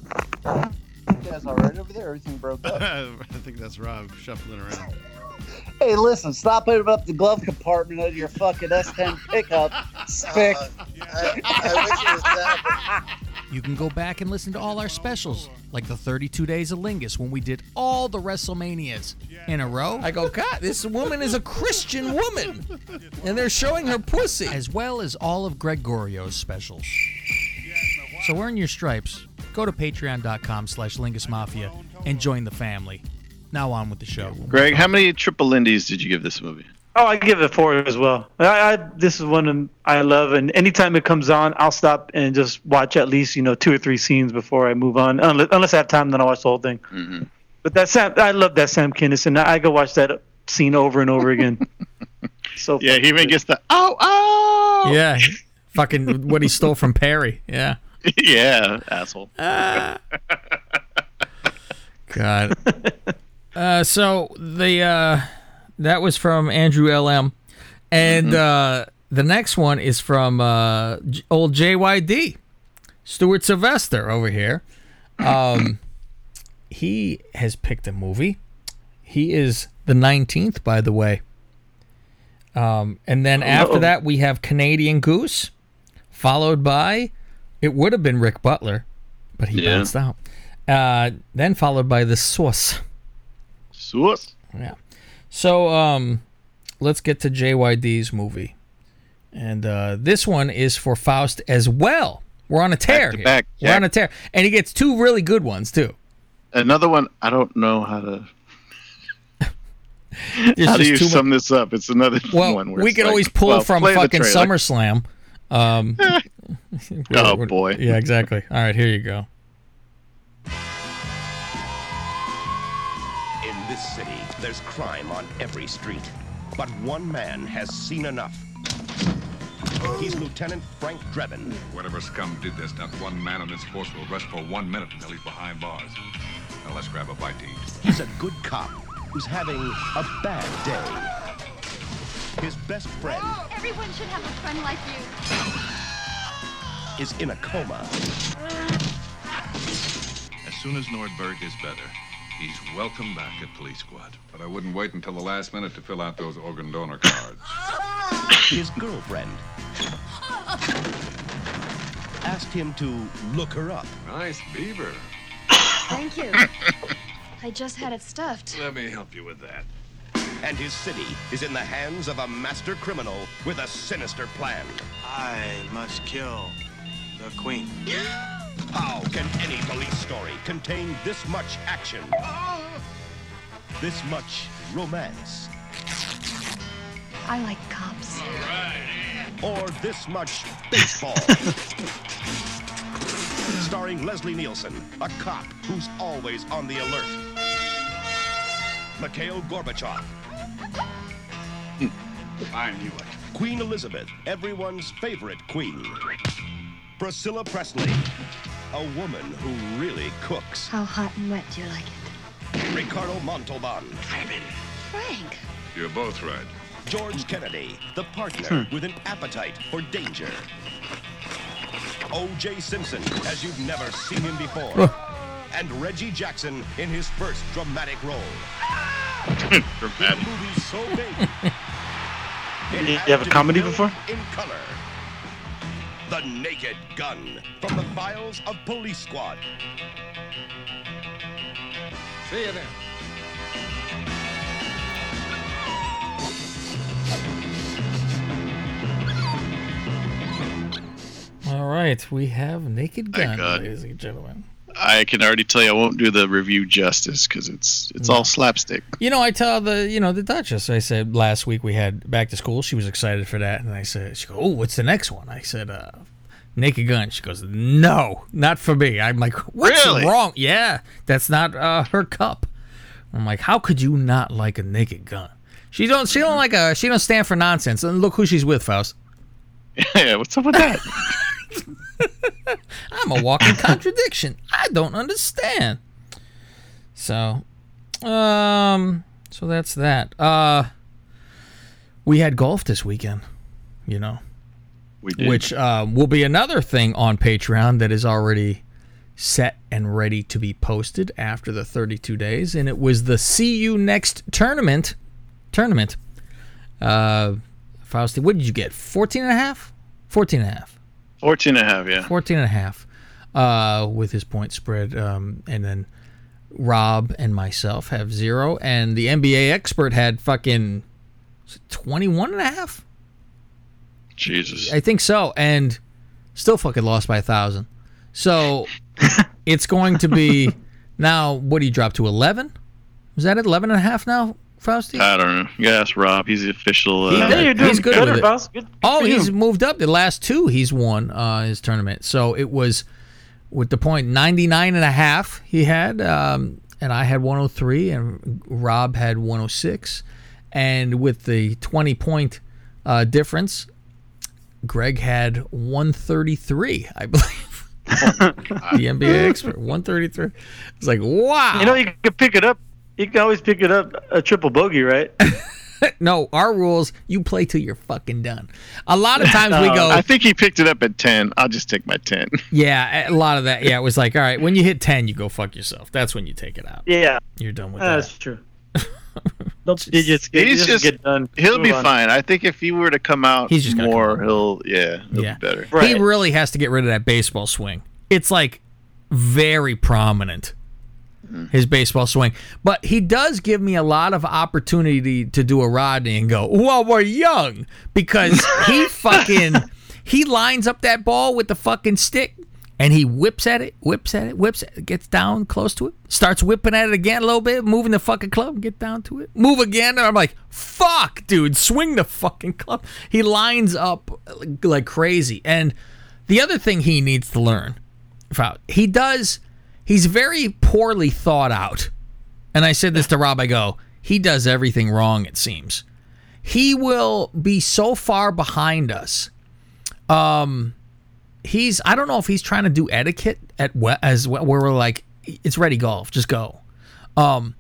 you guys all right over there? Everything broke up. I think that's Rob shuffling around. Hey, listen, stop opening up the glove compartment of your fucking S10 pickup. Spick. Uh, I, I wish it was that. You can go back and listen to all our specials, like the 32 Days of Lingus when we did all the WrestleManias in a row. I go, God, this woman is a Christian woman, and they're showing her pussy, as well as all of Greg Gorio's specials. So earn your stripes. Go to patreon.com slash Lingus Mafia and join the family. Now on with the show. Greg, how many triple indies did you give this movie? Oh, I give it four as well. I, I this is one I love, and anytime it comes on, I'll stop and just watch at least you know two or three scenes before I move on. Unless, unless I have time, then I'll watch the whole thing. Mm-hmm. But that Sam, I love that Sam Kinison. I go watch that scene over and over again. so Yeah, he even gets the oh oh. Yeah, fucking what he stole from Perry. Yeah. yeah, asshole. God. Uh, so the uh, that was from Andrew LM, and uh, the next one is from uh, J- old JYD, Stuart Sylvester over here. Um, he has picked a movie. He is the nineteenth, by the way. Um, and then after Uh-oh. that, we have Canadian Goose, followed by it would have been Rick Butler, but he Yeah. bounced out. Uh, then followed by the Sauce. Sauce. Yeah. So um, let's get to JYD's movie, and uh, this one is for Faust as well. We're on a tear. here. back, We're on a tear, and he gets two really good ones too. Another one. I don't know how to. How do you sum this up? It's another Well, one. Where we could like, always pull well, from fucking. SummerSlam. Um, Oh, boy. Yeah, exactly. All right, here you go. This city, there's crime on every street. But one man has seen enough. He's Lieutenant Frank Drebin. Whatever scum did this, not one man on this force will rest for one minute until he's behind bars. Now let's grab a bite to eat. He's a good cop who's having a bad day. His best friend oh, Everyone should have a friend like you. is in a coma. As soon as Nordberg is better, he's welcome back at Police Squad. But I wouldn't wait until the last minute to fill out those organ donor cards. His girlfriend asked him to look her up. Nice beaver. Thank you. I just had it stuffed. Let me help you with that. And his city is in the hands of a master criminal with a sinister plan. I must kill the queen. How can any police story contain this much action? This much romance? I like cops. Or this much baseball? Starring Leslie Nielsen, a cop who's always on the alert. Mikhail Gorbachev. I knew it. Queen Elizabeth, everyone's favorite queen. Priscilla Presley, a woman who really cooks. How hot and wet do you like it? Ricardo Montalban. Frank. You're both right. George Kennedy, the partner hmm. with an appetite for danger. O.J. Simpson, as you've never seen him before. and Reggie Jackson in his first dramatic role. Dramatic. The movie's so big. it You had have a comedy before? In color. The Naked Gun from the files of Police Squad. See you then. All right, we have Naked Gun, ladies and gentlemen. I can already tell you I won't do the review justice because it's it's all slapstick. You know, I tell the you know the Duchess. I said last week we had back to school. She was excited for that, and I said, "She go, oh, what's the next one?" I said, uh, "Naked Gun." She goes, "No, not for me." I'm like, "What's Really? wrong?" Yeah, that's not uh, her cup. I'm like, "How could you not like a Naked Gun?" She don't. She don't like a. She don't stand for nonsense. And look who she's with, Faust. Yeah, what's up with that? I'm a walking contradiction. I don't understand. So, um, so that's that. Uh, we had golf this weekend, you know, We did. which uh, will be another thing on Patreon that is already set and ready to be posted after the 32 days, and it was the See You Next tournament. Tournament. Uh, Fausty, what did you get? 14 and a half? 14 and a half. 14 and a half, yeah. 14 and a half. uh, with his point spread, um, and then Rob and myself have zero, and the NBA expert had fucking 21 and a half. Jesus. I think so, and still fucking lost by a thousand. So it's going to be now. What do you drop to 11? Was that at 11 and a half now, Frosty? I don't know. You gotta ask Rob. He's the official. He- Uh, he's good with it. Good Oh, he's you. moved up. The last two he's won uh, his tournament. So it was with the point 99 and a half he had, um, and I had 103, and Rob had 106. And with the 20 point uh, difference, Greg had 133, I believe. the NBA expert, 133. It's like, wow. You know, you can pick it up. You can always pick it up a triple bogey, right? no, our rules, you play till you're fucking done. A lot of times we oh, go. I think he picked it up at ten. I'll just take my ten. Yeah, a lot of that. Yeah, it was like, all right, when you hit 10, you go fuck yourself. That's when you take it out. Yeah, You're done with that's that. That's true. Don't just get, He's just, just get done. He'll Move be on. fine. I think if he were to come out He's just gotta more, he'll yeah, he'll Yeah. be better. He really has to get rid of that baseball swing. It's like very prominent, his baseball swing. But he does give me a lot of opportunity to do a Rodney and go, well, we're young. Because he fucking, he lines up that ball with the fucking stick and he whips at it, whips at it, whips at it, gets down close to it, starts whipping at it again a little bit, moving the fucking club, get down to it, move again. And I'm like, fuck, dude, swing the fucking club. He lines up like crazy. And the other thing he needs to learn, Fou- he does, he's very poorly thought out. And I said this to Rob, I go, he does everything wrong, it seems. He will be so far behind us. Um, he's I don't know if he's trying to do etiquette at as well, where we're like, it's ready golf, just go. Um,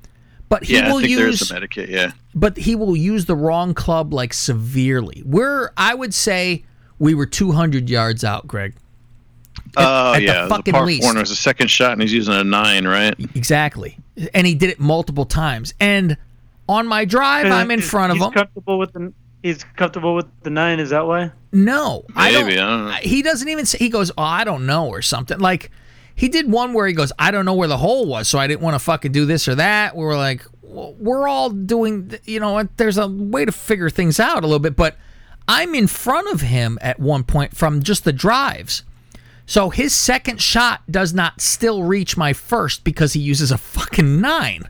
but he yeah, will I think use some etiquette. Yeah. but he will use the wrong club like severely. We're I would say we were 200 yards out, Greg. Oh at the yeah, the, fucking park least. corner is a second shot, and he's using a nine, right? Exactly. And he did it multiple times. And on my drive, I'm in front of he's him. Comfortable with the, he's comfortable with the nine. Is that why? No, I don't. I don't know. He doesn't even say. He goes, "Oh, I don't know," or something. Like he did one where he goes, "I don't know where the hole was, so I didn't want to fucking do this or that." We were like, well, "We're all doing, you know, there's a way to figure things out a little bit." But I'm in front of him at one point from just the drives. So his second shot does not still reach my first because he uses a fucking nine.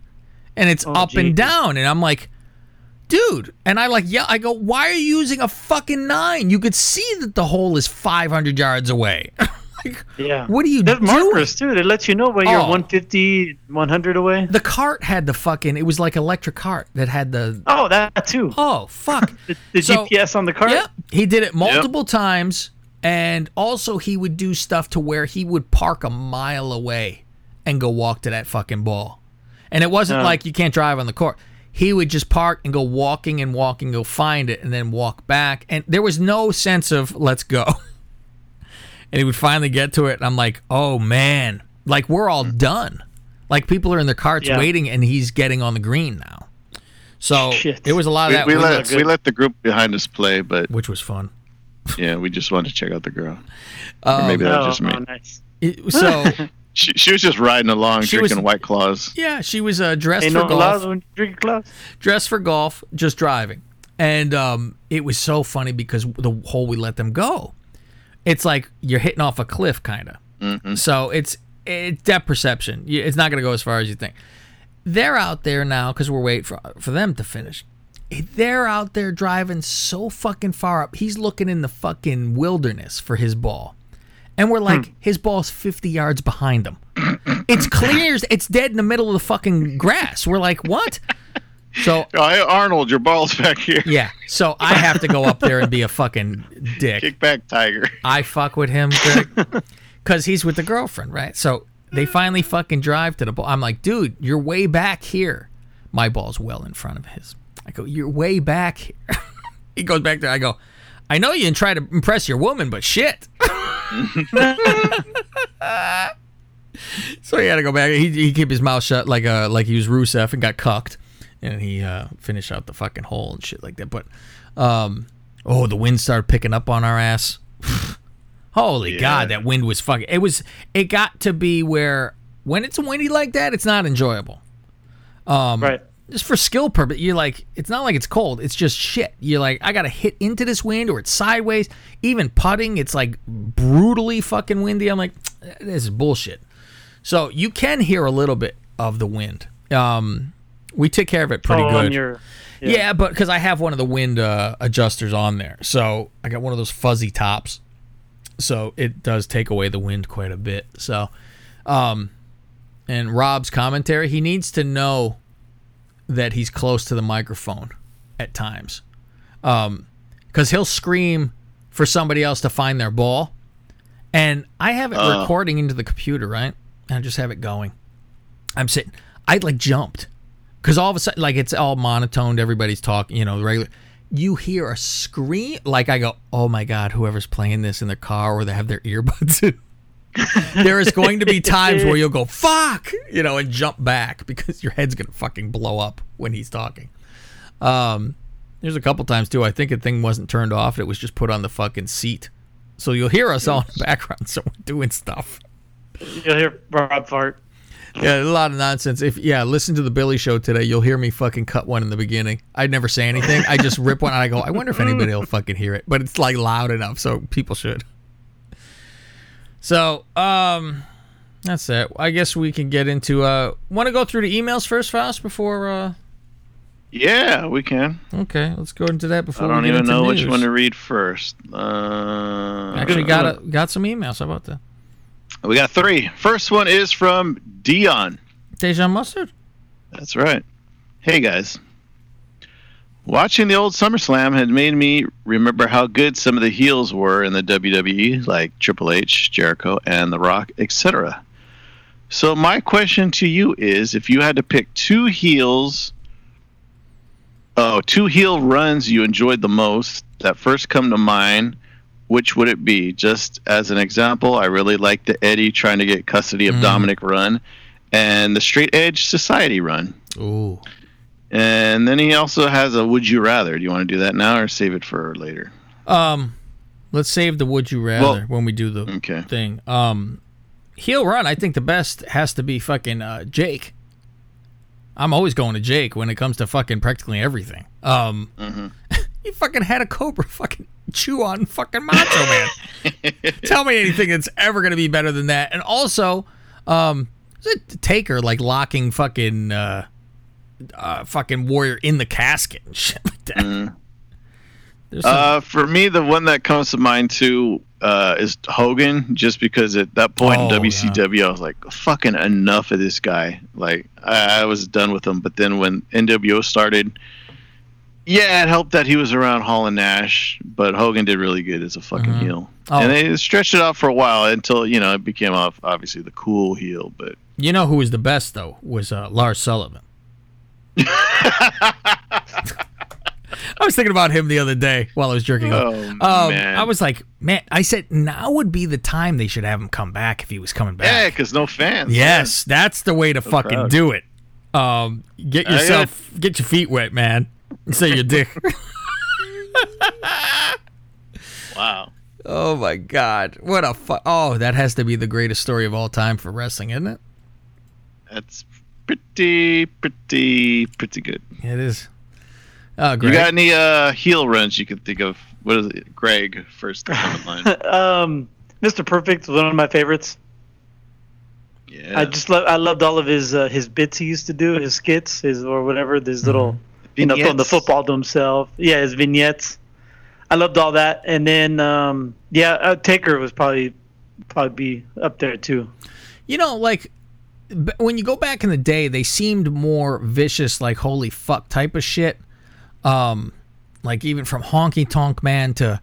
And it's Oh, up and down. And I'm like, dude. And I like, yeah, I go, why are you using a fucking nine? You could see that the hole is 500 yards away. Yeah. What are you There's doing? markers too. They let you know when you're Oh. 150, 100 away. The cart had the fucking, it was like electric cart that had the. Oh, that too. Oh, fuck. the the So- GPS on the cart. Yep. He did it multiple times. And also, he would do stuff to where he would park a mile away and go walk to that fucking ball. And it wasn't Yeah. like you can't drive on the court. He would just park and go walking and walking, go find it, and then walk back. And there was no sense of let's go. and he would finally get to it, and I'm like, oh man, like we're all hmm. done. Like people are in their carts Yeah. waiting, and he's getting on the green now. So it was a lot of We, that, we which let we let the group behind us play, but which was fun. Yeah, we just wanted to check out the girl. Um, or maybe that was Oh, just me. oh, nice. It- so She, she was just riding along, She drinking was- White Claws. yeah, she was uh, dressed Ain't for no golf. laws when you drink glass. dressed for golf, just driving. And um, it was so funny because the hole we let them go, it's like you're hitting off a cliff, kind of. Mm-hmm. So it's it's depth perception. It's not going to go as far as you think. They're out there now because we're waiting for for them to finish. They're out there driving so fucking far up. He's looking in the fucking wilderness for his ball. And we're like, hmm. his ball's 50 yards behind him. It's clear, it's dead in the middle of the fucking grass. We're like, what? So hey, Arnold, your ball's back here. yeah, so I have to go up there and be a fucking dick. Kick back, Tiger. I fuck with him, because he's with the girlfriend, right? So they finally fucking drive to the ball. I'm like, dude, you're way back here. My ball's well in front of his. I go, you're way back he goes back there. I go, I know you didn't try to impress your woman, but shit. so he had to go back. He he kept his mouth shut like uh like he was Rusev and got cucked, and he uh finished out the fucking hole and shit like that. But um, oh, the wind started picking up on our ass. Holy Yeah. God, that wind was fucking. It was. It got to be where when it's windy like that, it's not enjoyable. Um, right. Just for skill purpose, you're like, it's not like it's cold. It's just shit. You're like, I gotta hit into this wind or it's sideways. Even putting, it's like brutally fucking windy. I'm like, this is bullshit. So you can hear a little bit of the wind. Um, we took care of it pretty Oh, good. on your- yeah. yeah. but because I have one of the wind uh, adjusters on there, so I got one of those fuzzy tops, so it does take away the wind quite a bit. So, um, and Rob's commentary, he needs to know that he's close to the microphone at times, um, because he'll scream for somebody else to find their ball, and I have it Uh. recording into the computer, right? And I just have it going. I'm sitting. I like jumped because all of a sudden, like it's all monotoned. Everybody's talking, you know, the regular. You hear a scream, like I go, "Oh my god!" Whoever's playing this in their car or they have their earbuds in. There is going to be times where you'll go "fuck," you know, and jump back because your head's gonna fucking blow up when he's talking. Um, there's a couple times too. I think a thing wasn't turned off; it was just put on the fucking seat. So you'll hear us all in the background, so we're doing stuff. You'll hear Rob fart. Yeah, a lot of nonsense. If yeah, listen to the Billy show today, you'll hear me fucking cut one in the beginning. I'd never say anything. I just rip one and I go, I wonder if anybody will fucking hear it. But it's like loud enough so people should. So, um that's it. I guess we can get into uh want to go through the emails first, Faust, before uh Yeah, we can. Okay, let's go into that before I don't even know which one to read first. Uh, Actually got a, got some emails. How about that? We got three. First one is from Dion. Dejan Mustard? That's right. Hey guys. Watching the old SummerSlam had made me remember how good some of the heels were in the WWE, like Triple H, Jericho, and The Rock, etc. So my question to you is if you had to pick two heels oh, two heel runs you enjoyed the most that first come to mind, which would it be? Just as an example, I really like the Eddie trying to get custody of Mm. Dominic run and the Straight Edge Society run. Ooh. And then he also has a Would You Rather. Do you want to do that now or save it for later? Um, let's save the would you rather Well- when we do the Okay. thing. Um, heel run. I think the best has to be fucking uh, Jake. I'm always going to Jake when it comes to fucking practically everything. Um, he fucking had a cobra fucking chew on fucking Macho Man. Tell me anything that's ever gonna be better than that. And also, um, is it Taker like locking fucking uh, uh, fucking Warrior in the casket and shit like that? Some- Uh, for me, the one that comes to mind too uh, is Hogan, just because at that point Oh, in WCW, I was like, fucking enough of this guy. Like, I, I was done with him. But then when NWO started, yeah, it helped that he was around Hall and Nash, but Hogan did really good as a fucking heel. Oh. And they stretched it out for a while until, you know, it became off, obviously the cool heel. But You know who was the best though was uh, Lars Sullivan. I was thinking about him the other day while I was jerking off. Oh, um, man. I was like, man, I said now would be the time they should have him come back if he was coming back. yeah, because no fans. Yes, that's the way to fucking do it. Um, get got- yourself, get your feet wet, man. Say your dick. Wow. oh my god, what a fu- Oh, that has to be the greatest story of all time for wrestling, isn't it? That's pretty, pretty, pretty good. It is. Oh, You got any uh, heel runs you can think of? What is it? Greg first to line. um, Mr. Perfect was one of my favorites. Yeah. I just love. I loved all of his uh, his bits he used to do, his skits, his or whatever. His little, you know, throwing the football to himself. Yeah, his vignettes. I loved all that, and then um, yeah, uh, Taker was probably probably be up there too. You know, like b- when you go back in the day, they seemed more vicious, like holy fuck type of shit. Um, like even from Honky Tonk Man to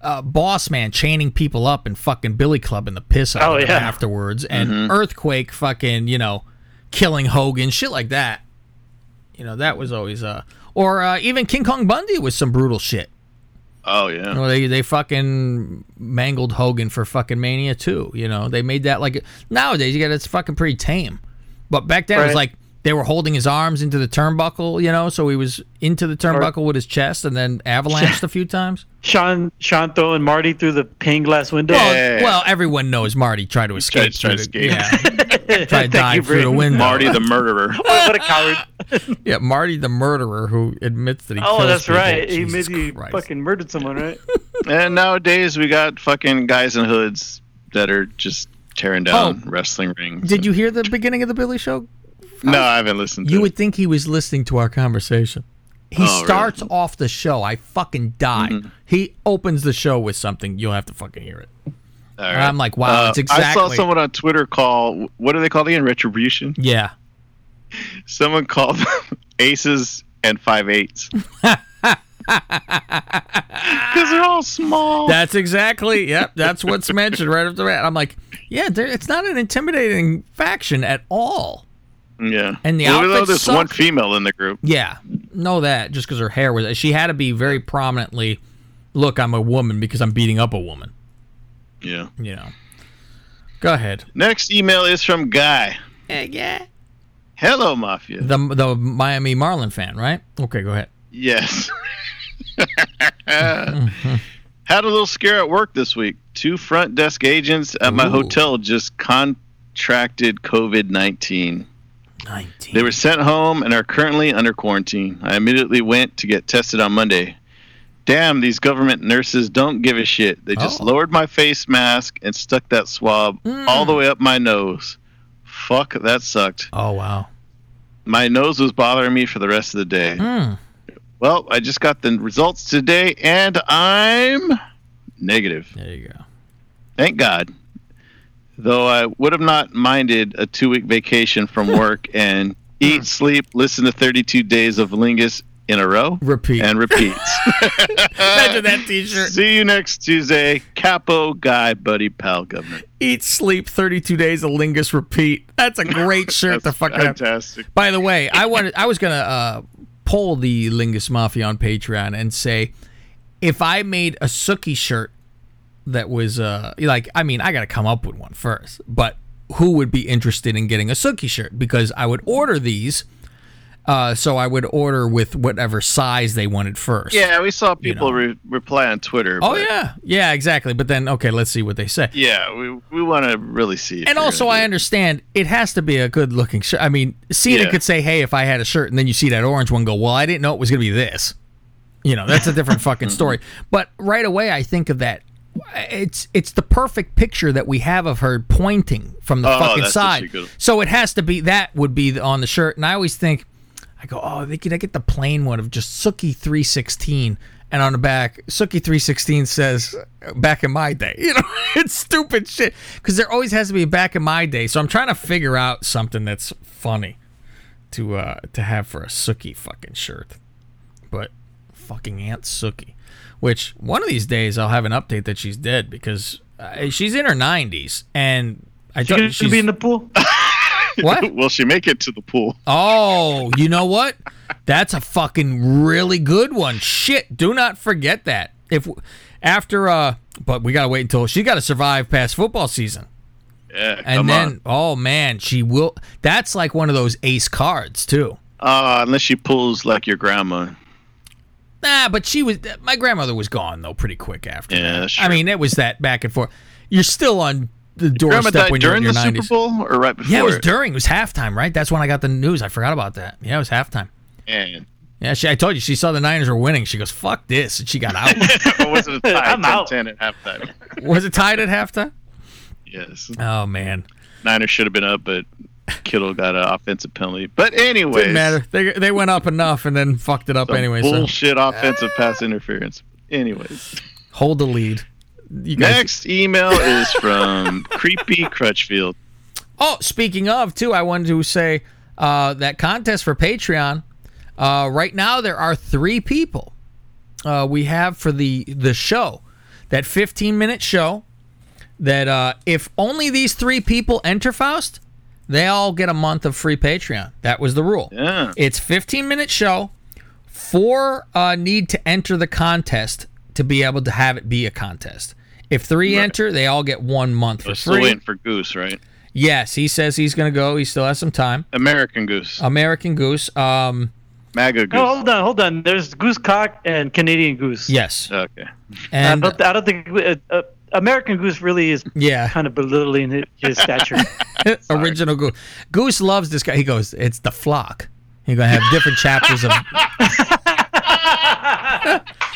uh, Boss Man chaining people up and fucking Billy Club in the piss out Oh, yeah. afterwards, and Mhm. Earthquake fucking you know killing Hogan, shit like that. You know that was always uh, or uh, even King Kong Bundy was some brutal shit. Oh yeah. You know, they they fucking mangled Hogan for fucking Mania too. You know, they made that like nowadays you got it's fucking pretty tame, but back then it was like they were holding his arms into the turnbuckle, you know, so he was into the turnbuckle with his chest and then avalanched a few times. Sean Sean throwing Marty through the pane glass window. Well, well, everyone knows Marty tried to escape. tried to escape. Yeah, tried to dive you, through the Brandon. window. Marty the murderer. what a coward! yeah, Marty the murderer who admits that he. Killed people. Oh, kills that's people. right. He Jesus maybe Christ. fucking murdered someone, right? And nowadays we got fucking guys in hoods that are just tearing down Oh. wrestling rings. Did you hear the beginning of the Billy Show? No, I haven't listened to You it. would think he was listening to our conversation. He Oh, starts off the show. I fucking die. Mm-hmm. He opens the show with something. You'll have to fucking hear it. And I'm like, wow, Uh, it's exactly. I saw someone on Twitter call. What do they call the in Retribution. Yeah. Someone called them aces and five eights because they're all small. That's exactly. Yep. That's what's mentioned right off the bat. I'm like, yeah, it's not an intimidating faction at all. yeah. And the well, we know outfits there's suck. one female in the group. Yeah, know that just because her hair was. She had to be very prominently. Look, I'm a woman because I'm beating up a woman. Yeah. You know. Go ahead. Next email is from Guy. yeah. Hello, Mafia. The the Miami Marlin fan, right? Okay, go ahead. Yes. Had a little scare at work this week. Two front desk agents at my Ooh. hotel just contracted COVID 19. 19. They were sent home and are currently under quarantine. I immediately went to get tested on Monday. Damn, these government nurses don't give a shit. They just Oh. lowered my face mask and stuck that swab all the way up my nose. Fuck, that sucked. Oh wow. My nose was bothering me for the rest of the day. Hmm. Well, I just got the results today and I'm negative. There you go. Thank God. Though I would have not minded a two week vacation from work and eat, sleep, listen to 32 days of Lingus in a row. Repeat. And repeat. Imagine that T-shirt. See you next Tuesday. Capo guy, buddy, pal, governor. Eat, sleep, 32 days of Lingus repeat. That's a great shirt to fucking. Fantastic. By the way, I wanted I was gonna uh, poll the Lingus Mafia on Patreon and say if I made a Sookie shirt that was uh like I mean I gotta come up with one first, but who would be interested in getting a Sookie shirt? Because I would order these. Uh, so I would order with whatever size they wanted first. Yeah, we saw people re- reply on Twitter. Oh but yeah, yeah, exactly. But then okay, let's see what they say. Yeah, we, we want to really see. And also, I understand it has to be a good looking shirt. I mean, Cena Yeah. could say, "Hey, if I had a shirt," and then you see that orange one, go, "Well, I didn't know it was going to be this." You know, that's a different fucking story. But right away, I think of that. It's it's the perfect picture that we have of her pointing from the Oh, fucking side. So it has to be that would be on the shirt. And I always think, I go, oh, they could I get the plain one of just Sookie three sixteen, and on the back, Sookie three sixteen says, "Back in my day." You know, it's stupid shit because there always has to be a back in my day. So I'm trying to figure out something that's funny to uh to have for a Sookie fucking shirt, but fucking Aunt Sookie, which one of these days I'll have an update that she's dead because uh, she's in her nineties and I She don't. gonna She's be in the pool? what? Will she make it to the pool? Oh, you know what? That's a fucking really good one. Shit, do not forget that. If after uh but we got to wait until she got to survive past football season. Yeah, And come then on. oh man, she will That's like one of those ace cards, too. Uh, unless she pulls like your grandma. Nah, but she was my grandmother was gone though pretty quick after. Yeah, that. that's I mean, it was that back and forth. You're still on the Grandma doorstep died when you're in during your the 90s. Super Bowl or right before? Yeah, it was it? during. It was halftime, right? That's when I got the news. I forgot about that. Yeah, it was halftime. Man. Yeah, she, I told you she saw the Niners were winning. She goes, "Fuck this," and she got out. was it a tie? I'm out. 10 at halftime. was it tied at halftime? Yes. Oh man, Niners should have been up, but Kittle got an offensive penalty. But anyway, didn't matter. They they went up enough and then fucked it up anyway. So bullshit offensive pass interference. Anyways, hold the lead. You guys- next email is from Creepy Crutchfield. Oh, speaking of, too, I wanted to say uh, that contest for Patreon. Uh, right now, there are three people uh, we have for the the show, that 15 minute show. That uh, if only these three people enter Faust, they all get a month of free Patreon. That was the rule. Yeah. It's 15 minute show. Four uh, need to enter the contest to be able to have it be a contest. If three enter, they all get one month for We're still free. waiting for Goose, right? Yes, he says he's going to go. He still has some time. American Goose. American Goose. Um, MAGA Goose. No, hold on, hold on. There's Goose Cock and Canadian Goose. Yes. Okay. And I don't, I don't think uh, uh, American Goose really is Yeah. kind of belittling his, his stature. original Goose. Goose loves this guy. He goes, "It's the flock." You're gonna have different chapters of.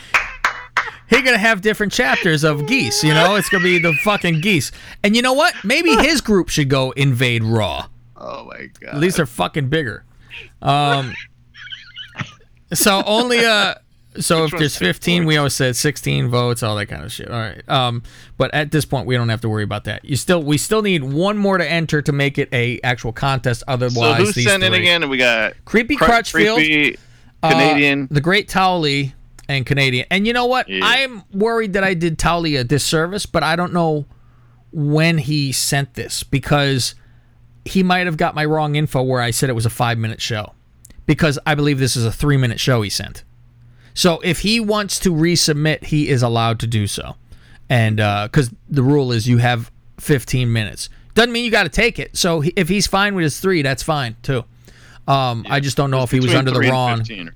He's gonna have different chapters of geese. You know, it's gonna be the fucking geese. And you know what? Maybe his group should go invade Raw. Oh my god. At least they're fucking bigger. Um. So only uh. So if there's one's 15, we always said 16 votes, all that kind of shit. All right. Um. But at this point, we don't have to worry about that. You still, we still need one more to enter to make it a actual contest. Otherwise, So who's these sending three. again? We got Creepy Cru- Crutchfield, Creepy uh, Canadian. the Great Towley, and Canadian. And you know what? I'm worried that I did Towley a disservice, but I don't know when he sent this because he might have got my wrong info where I said it was a five minute show because I believe this is a three minute show he sent. So if he wants to resubmit, he is allowed to do so. And because the rule is you have 15 minutes. Doesn't mean you got to take it. So he, if he's fine with his three, that's fine too. Um, I just don't know if he was under the wrong. 15.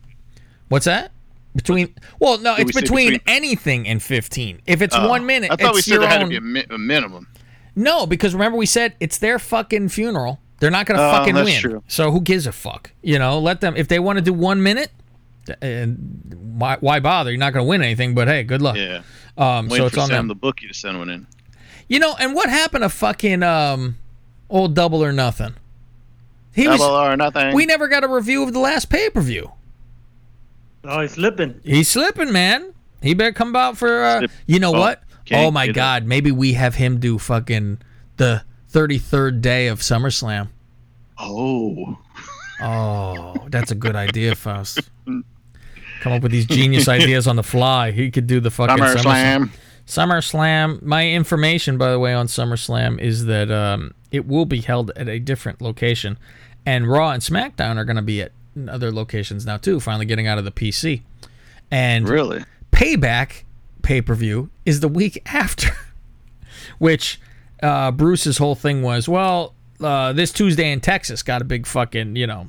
What's that? Between well, no, Did it's we between, between- anything and 15. If it's Oh, one minute, I thought we said it had to be a, mi- a minimum. no, because remember we said it's their fucking funeral. They're not gonna Oh, fucking win. true. So who gives a fuck? You know, let them. If they want to do one minute, and why, why bother? You're not gonna win anything. But hey, good luck. Yeah. Um, so it's on Sam them. the bookie to send one in. You know, and what happened to fucking um, old double or nothing? He Double was. or nothing. We never got a review of the last pay per view. Oh, he's slipping. He's slipping, man. He better come out for. Uh, you know Oh, what? Oh my get it. God! Maybe we have him do fucking the 33rd day of SummerSlam. Oh. Oh, that's a good idea, Faust. Come up with these genius ideas on the fly. He could do the fucking SummerSlam. SummerSlam. My information, by the way, on SummerSlam is that um, it will be held at a different location, and Raw and SmackDown are going to be at other locations now too. Finally, getting out of the PC, and Really? Payback pay per view is the week after, which uh, Bruce's whole thing was well, uh, this Tuesday in Texas got a big fucking, you know,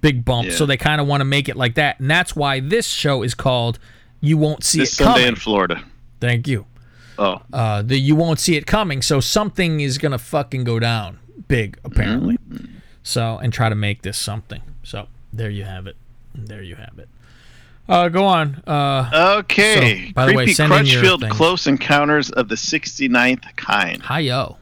big bump. Yeah. So they kind of want to make it like that. And that's why this show is called You Won't See This It Sunday Coming. in Florida. Thank you. Oh. Uh, the You Won't See It Coming. So something is going to fucking go down big, apparently. Mm-hmm. So, and try to make this something. So there you have it. There you have it. Uh, go on. Uh, Okay. So, by the way, Creepy send in your Crutchfield. Close Encounters of the 69th Kind. Hi, yo.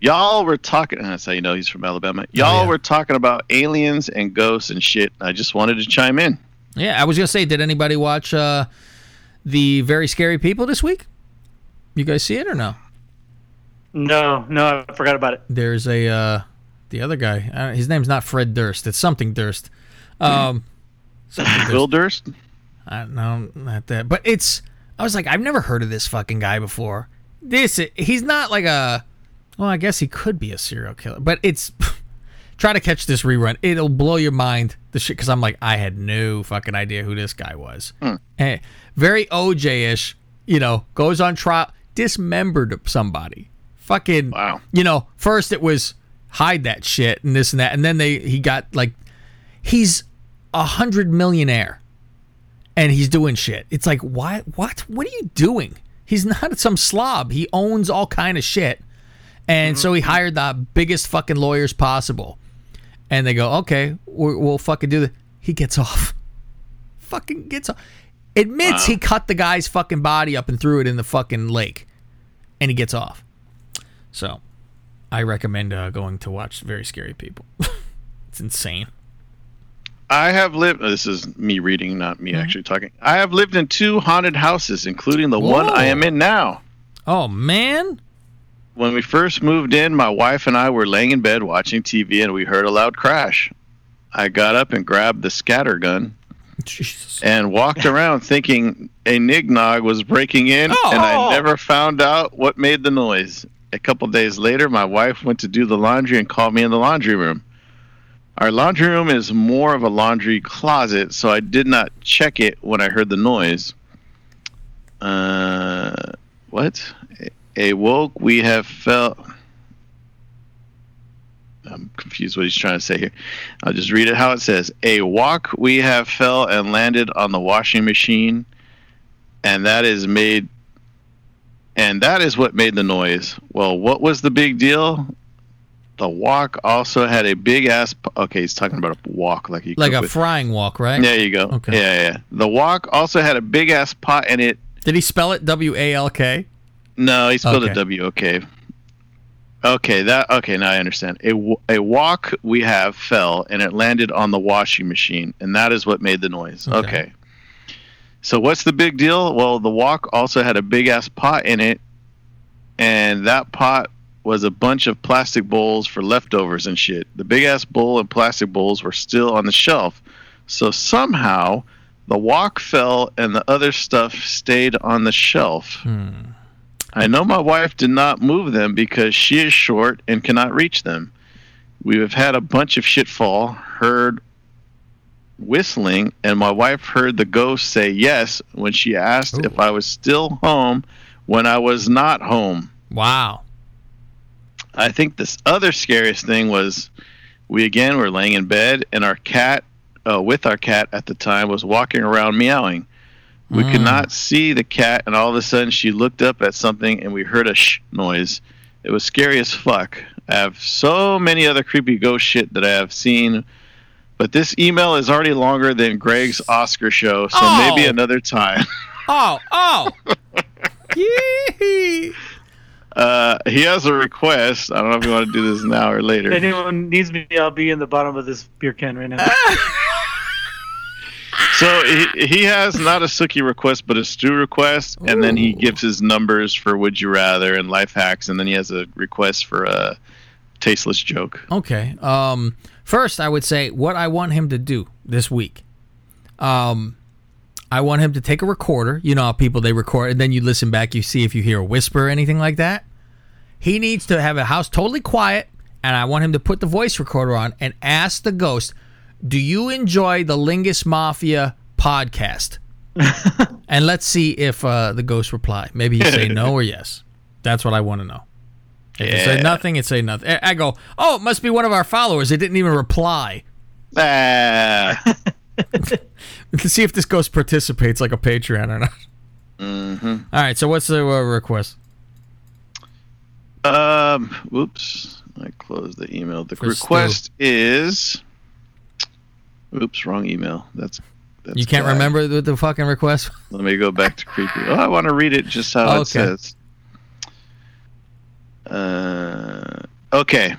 Y'all were talking. That's how you know he's from Alabama. Y'all were talking about aliens and ghosts and shit. I just wanted to chime in. Yeah, I was gonna say, did anybody watch uh, the Very Scary People this week? You guys see it or no? No, no, I forgot about it. There's a uh, the other guy. Uh, his name's not Fred Durst. It's something Durst. Um, something Bill Durst. I no, not that. But it's. I was like, I've never heard of this fucking guy before. This he's not like a. Well, I guess he could be a serial killer, but it's. Try to catch this rerun. It'll blow your mind. The shit because I'm like, I had no fucking idea who this guy was. Eh, very OJ-ish. You know, goes on trial, dismembered somebody. Fucking wow. You know, first it was hide that shit and this and that, and then they he got like he's a hundred millionaire and he's doing shit. It's like, why? What? What are you doing? He's not some slob. He owns all kind of shit, and so he mm-hmm. hired the biggest fucking lawyers possible. And they go, okay, we'll, we'll fucking do that. He gets off. Fucking gets off. Admits he cut the guy's fucking body up and threw it in the fucking lake, and he gets off. So, I recommend uh, going to watch Very Scary People. it's insane. I have lived. This is me reading, not me actually talking. I have lived in two haunted houses, including the one I am in now. Oh man! When we first moved in, my wife and I were laying in bed watching TV, and we heard a loud crash. I got up and grabbed the scatter gun and walked around thinking a nignog was breaking in, and Oh. I never found out what made the noise. A couple days later, my wife went to do the laundry and called me in the laundry room. Our laundry room is more of a laundry closet, so I did not check it when I heard the noise. Uh, what? A woke we have felt. I'm confused what he's trying to say here. I'll just read it how it says. A walk we have fell and landed on the washing machine, and that is made. And that is what made the noise. Well, what was the big deal? The walk also had a big ass. Okay, he's talking about a walk like you Like a with- frying walk, right? There you go. Okay. Yeah, yeah. The wok also had a big ass pot in it. Did he spell it W A L K? No, he spelled Okay. it W O K. Okay, that okay. Now I understand. A a wok we have fell and it landed on the washing machine, and that is what made the noise. Okay. Okay. So what's the big deal? Well, the wok also had a big ass pot in it, and that pot was a bunch of plastic bowls for leftovers and shit. The big ass bowl and plastic bowls were still on the shelf. So somehow the wok fell and the other stuff stayed on the shelf. Hmm. I know my wife did not move them because she is short and cannot reach them. We have had a bunch of shit fall, heard whistling, and my wife heard the ghost say yes when she asked if I was still home when I was not home. Wow. I think this other scariest thing was we again were laying in bed and our cat, uh, with our cat at the time, was walking around meowing. We could Mm. not see the cat, and all of a sudden she looked up at something and we heard a shh noise. It was scary as fuck. I have so many other creepy ghost shit that I have seen, but this email is already longer than Greg's Oscar show, so Oh. maybe another time. Oh, oh. Yee. Uh, he has a request. I don't know if you want to do this now or later. If anyone needs me, I'll be in the bottom of this beer can right now. So he, he has not a Sookie request, but a stew request, and then he gives his numbers for Would You Rather and life hacks, and then he has a request for a tasteless joke. Okay. Um, first, I would say what I want him to do this week. Um, I want him to take a recorder. You know how people they record, and then you listen back. You see if you hear a whisper or anything like that. He needs to have a house totally quiet, and I want him to put the voice recorder on and ask the ghost, "Do you enjoy the Lingus Mafia podcast?" and let's see if uh, the ghost reply. Maybe you say no or yes. That's what I want to know. If you say Yeah. nothing, it say nothing. I go, oh, it must be one of our followers. It didn't even reply. Ah. to see if this ghost participates like a Patreon or not. Mm-hmm. All right, so what's the uh, request? Um, whoops. I closed the email. The For request is. Oops, wrong email. That's. that's you can't bad. remember the, the fucking request? Let me go back to creepy. Oh, I want to read it just how it says. Uh, okay.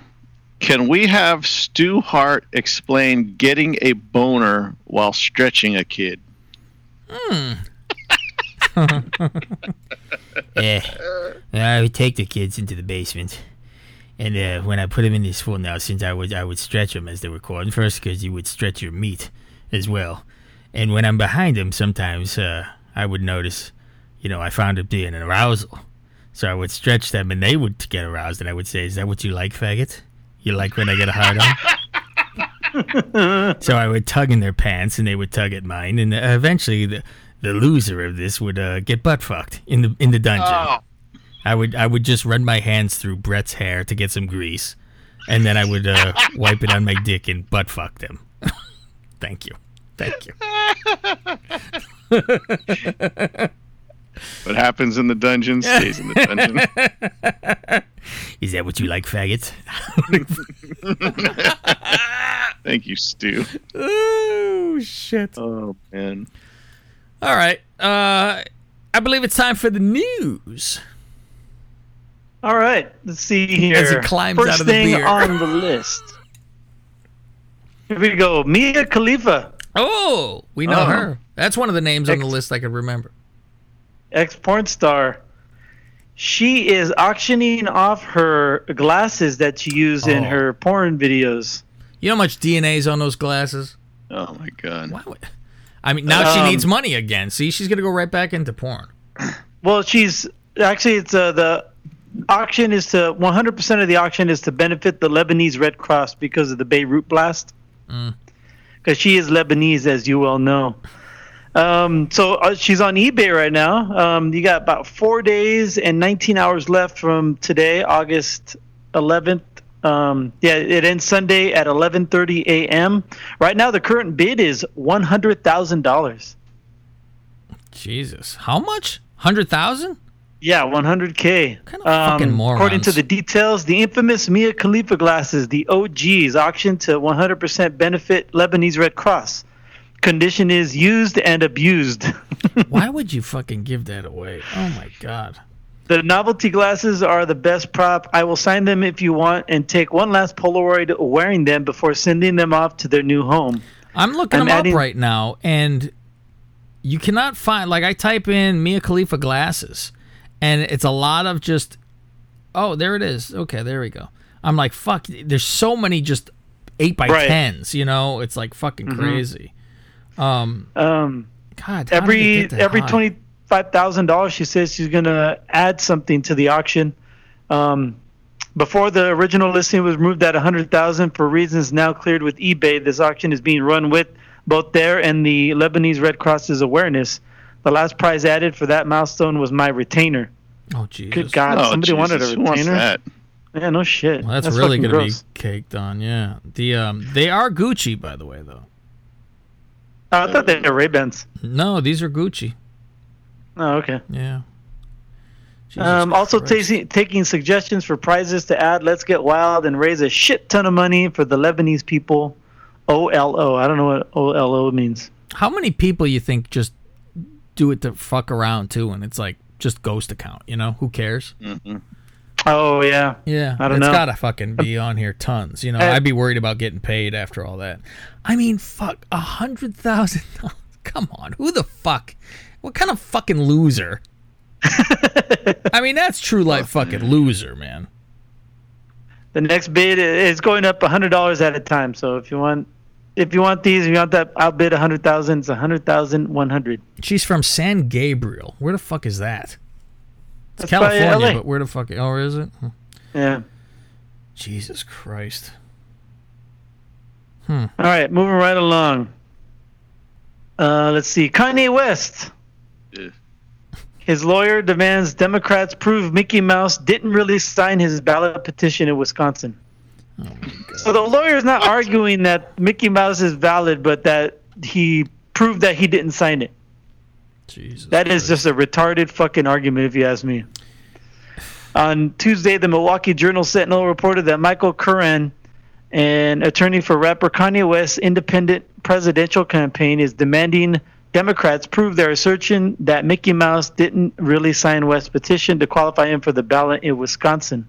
Can we have Stu Hart explain getting a boner while stretching a kid? Hmm. yeah. I would take the kids into the basement. And uh, when I put them in this full now, since I would I would stretch them as they were called. First, because you would stretch your meat as well. And when I'm behind them, sometimes uh, I would notice, you know, I found it being an arousal. So I would stretch them, and they would get aroused, and I would say, "Is that what you like, faggot? You like when I get a hard on?" so I would tug in their pants, and they would tug at mine, and uh, eventually the the loser of this would uh, get butt fucked in the in the dungeon. I would I would just run my hands through Brett's hair to get some grease, and then I would uh, wipe it on my dick and butt fuck them. Thank you, thank you. What happens in the dungeon stays in the dungeon. Is that what you like, faggots? Thank you, Stu. Oh shit. Oh man. All right. Uh, I believe it's time for the news. All right, let's see here. As he climbs First out of the thing beer. on the list. Here we go. Mia Khalifa, Oh, we know Oh. her. That's one of the names on the list I could remember. Ex porn star. She is auctioning off her glasses that she used in Oh. her porn videos. You know how much DNA's on those glasses? Oh my god. I mean, now she Um, needs money again. See, she's gonna go right back into porn. Well, she's actually it's uh, the auction is to 100% of the auction is to benefit the Lebanese Red Cross because of the Beirut blast. Mm. Because she is Lebanese, as you well know. Um, so uh, she's on eBay right now. Um, you got about four days and 19 hours left from today, August 11th, Um, yeah, it ends Sunday at 11:30 a.m. Right now, the current bid is one hundred thousand dollars. Jesus, how much? Hundred thousand? Yeah, 100k. Kind of fucking morons. According to the details, the infamous Mia Khalifa glasses, the OGs, auctioned to 100% benefit Lebanese Red Cross. Condition is used and abused. Why would you fucking give that away? Oh my god. The novelty glasses are the best prop. I will sign them if you want and take one last Polaroid wearing them before sending them off to their new home. I'm looking I'm them adding- up right now, and you cannot find. Like I type in Mia Khalifa glasses, and it's a lot of just. Oh, there it is. Okay, there we go. I'm like, fuck. There's so many just eight by tens. You know, it's like fucking Mhm. crazy. Um, Um, God, how did every get that every high? twenty five thousand dollars, she says she's gonna add something to the auction. Um, before the original listing was moved at a hundred thousand for reasons now cleared with eBay, this auction is being run with both there and the Lebanese Red Cross's awareness. The last prize added for that milestone was my retainer. Oh Jesus! Good God, Oh, somebody wanted a Jesus, who wants retainer. that? Yeah, no shit. Well, that's, really gonna gross. be caked on. Yeah. The um, they are Gucci, by the way, though. Oh, I thought they were Ray Bans. No, these are Gucci. Oh, okay. Yeah. Um, also Christ. taking taking suggestions for prizes to add. Let's get wild and raise a shit ton of money for the Lebanese people. O L O. I don't know what O L O means. How many people you think just do it to fuck around too, and it's like just ghost account? You know, who cares? Mm-hmm. Oh yeah. Yeah, I don't it's know. It's gotta fucking be um, on here tons. You know, I'd be worried about getting paid after all that. I mean, fuck, a hundred thousand. Come on, who the fuck? What kind of fucking loser? I mean, that's true life fucking loser, man. The next bid is going up a hundred dollars at a time. So if you want, if you want these, if you want that, I'll bid a hundred thousand. It's a hundred thousand one hundred. She's from San Gabriel. Where the fuck is that? It's That's California, LA. but where the fuck? Oh, is it? Hmm. Yeah. Jesus Christ. Hmm. All right, moving right along. Uh, let's see. Kanye West. Yeah. His lawyer demands Democrats prove Mickey Mouse didn't really sign his ballot petition in Wisconsin. so the lawyer is not arguing that Mickey Mouse is valid, but that he proved that he didn't sign it. Jesus. That is just a retarded fucking argument, if you ask me. On Tuesday, the Milwaukee Journal Sentinel reported that Michael Curran, an attorney for rapper Kanye West's independent presidential campaign, is demanding Democrats prove their assertion that Mickey Mouse didn't really sign West's petition to qualify him for the ballot in Wisconsin.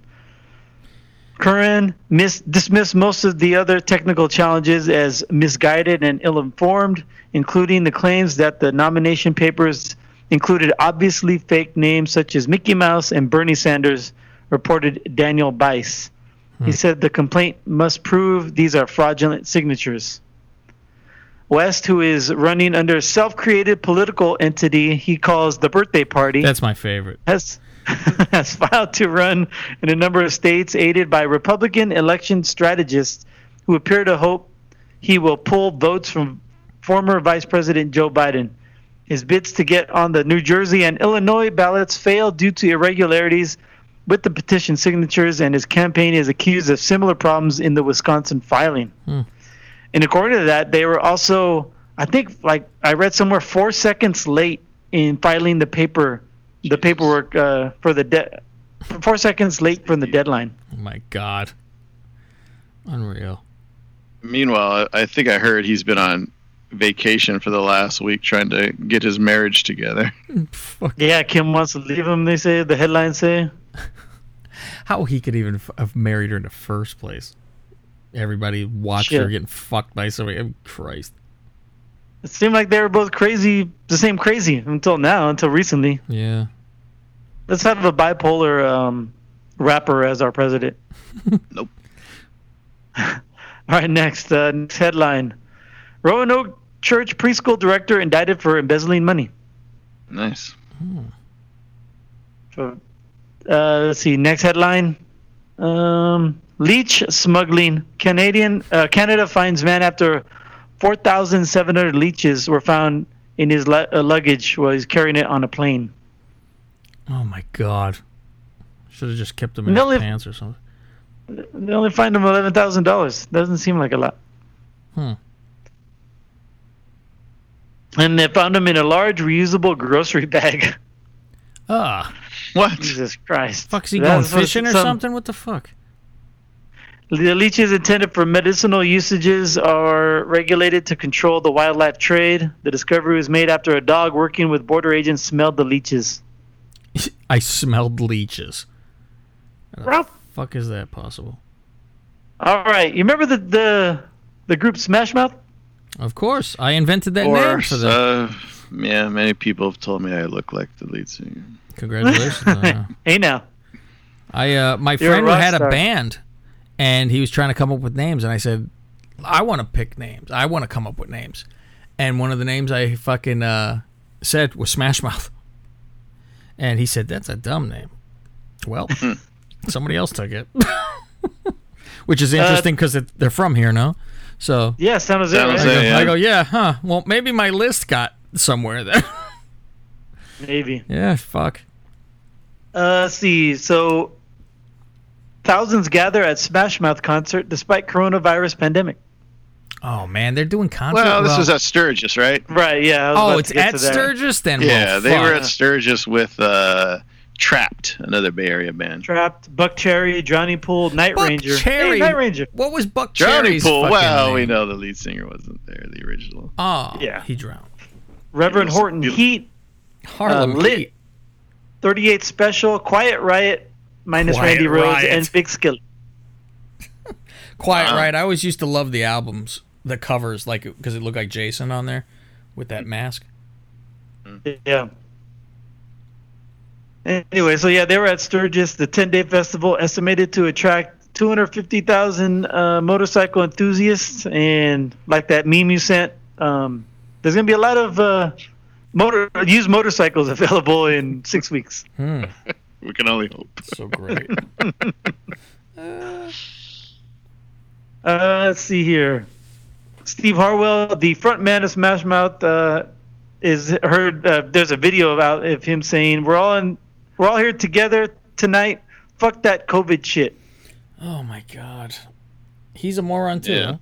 Curran mis- dismissed most of the other technical challenges as misguided and ill informed, including the claims that the nomination papers included obviously fake names such as Mickey Mouse and Bernie Sanders, reported Daniel Bice. He hmm. said the complaint must prove these are fraudulent signatures. West, who is running under a self created political entity he calls the Birthday Party, That's my favorite. has has filed to run in a number of states, aided by Republican election strategists who appear to hope he will pull votes from former Vice President Joe Biden. His bids to get on the New Jersey and Illinois ballots failed due to irregularities with the petition signatures, and his campaign is accused of similar problems in the Wisconsin filing. Hmm. And according to that, they were also, I think, like I read somewhere, four seconds late in filing the paper, the paperwork uh, for the de- four seconds late from the deadline. Oh my God. Unreal. Meanwhile, I I think I heard he's been on vacation for the last week trying to get his marriage together. Yeah, Kim wants to leave him. They say the headlines say. How he could even have married her in the first place? Everybody watched Shit. her getting fucked by somebody. Oh, Christ. It seemed like they were both crazy, the same crazy until now, until recently. Yeah. Let's have a bipolar um, rapper as our president. nope. All right, next, uh, next headline: Roanoke Church preschool director indicted for embezzling money. Nice. Hmm. So, uh, let's see. Next headline: um, Leech smuggling. Canadian uh, Canada finds man after four thousand seven hundred leeches were found in his lu- uh, luggage while he's carrying it on a plane. Oh my God. Should have just kept him in his pants or something. They only fined him eleven thousand dollars. Doesn't seem like a lot. Hmm. And they found him in a large reusable grocery bag. Ah. What? Jesus Christ. Fuck, is he That's going fishing or some- something? What the fuck? The leeches intended for medicinal usages are regulated to control the wildlife trade. The discovery was made after a dog working with border agents smelled the leeches. I smelled leeches. How the fuck is that possible? All right, you remember the the, the group Smash Mouth? Of course, I invented that Or, name for them. uh, yeah, many people have told me I look like the lead singer. Congratulations. uh, hey now. I uh, my You're a friend rock had a band, and he was trying to come up with names, and I said, I want to pick names. I want to come up with names, and one of the names I fucking uh, said was Smash Mouth, and he said that's a dumb name. Well, somebody else took it, which is Uh, interesting because they're from here, no? So Yeah, San Jose. San? Jose. I, go, yeah. I go, yeah, huh? Well, maybe my list got somewhere there. Maybe. yeah, fuck. Uh, see. So, thousands gather at Smash Mouth concert despite coronavirus pandemic. Oh man, they're doing concert. Well, this well- was at Sturgis, right? Right. Yeah. Oh, it's at. Sturgis then. Yeah, Well, they were at Sturgis with uh, Trapt, another Bay Area band. Trapt, Buck Cherry, Johnny Pool, Night Buck Ranger. Cherry. Hey, Night Ranger. What was Buck Johnny Cherry's Pool. Well, name? we know the lead singer wasn't there, the original. Oh, Yeah. he drowned. Reverend Horton it- Heat, Harlem Uh, lit. Heat. 38 Special, Quiet Riot, minus Quiet Randy Rhoads, Riot. and Big Skill. Quiet Wow. Right. I always used to love the albums, the covers, like because it looked like Jason on there with that mask. Yeah. Anyway, so yeah, they were at Sturgis, the 10 day festival, estimated to attract 250,000 uh, motorcycle enthusiasts. And like that meme you sent, um, there's going to be a lot of uh, motor used motorcycles available in six weeks. Hmm. We can only hope. So great. Uh, let's see here. Steve Harwell, the front man of Smash Mouth, uh, is heard. Uh, there's a video about of him saying, "We're all in, we're all here together tonight. Fuck that COVID shit." oh my god, he's a moron too. Yeah. huh?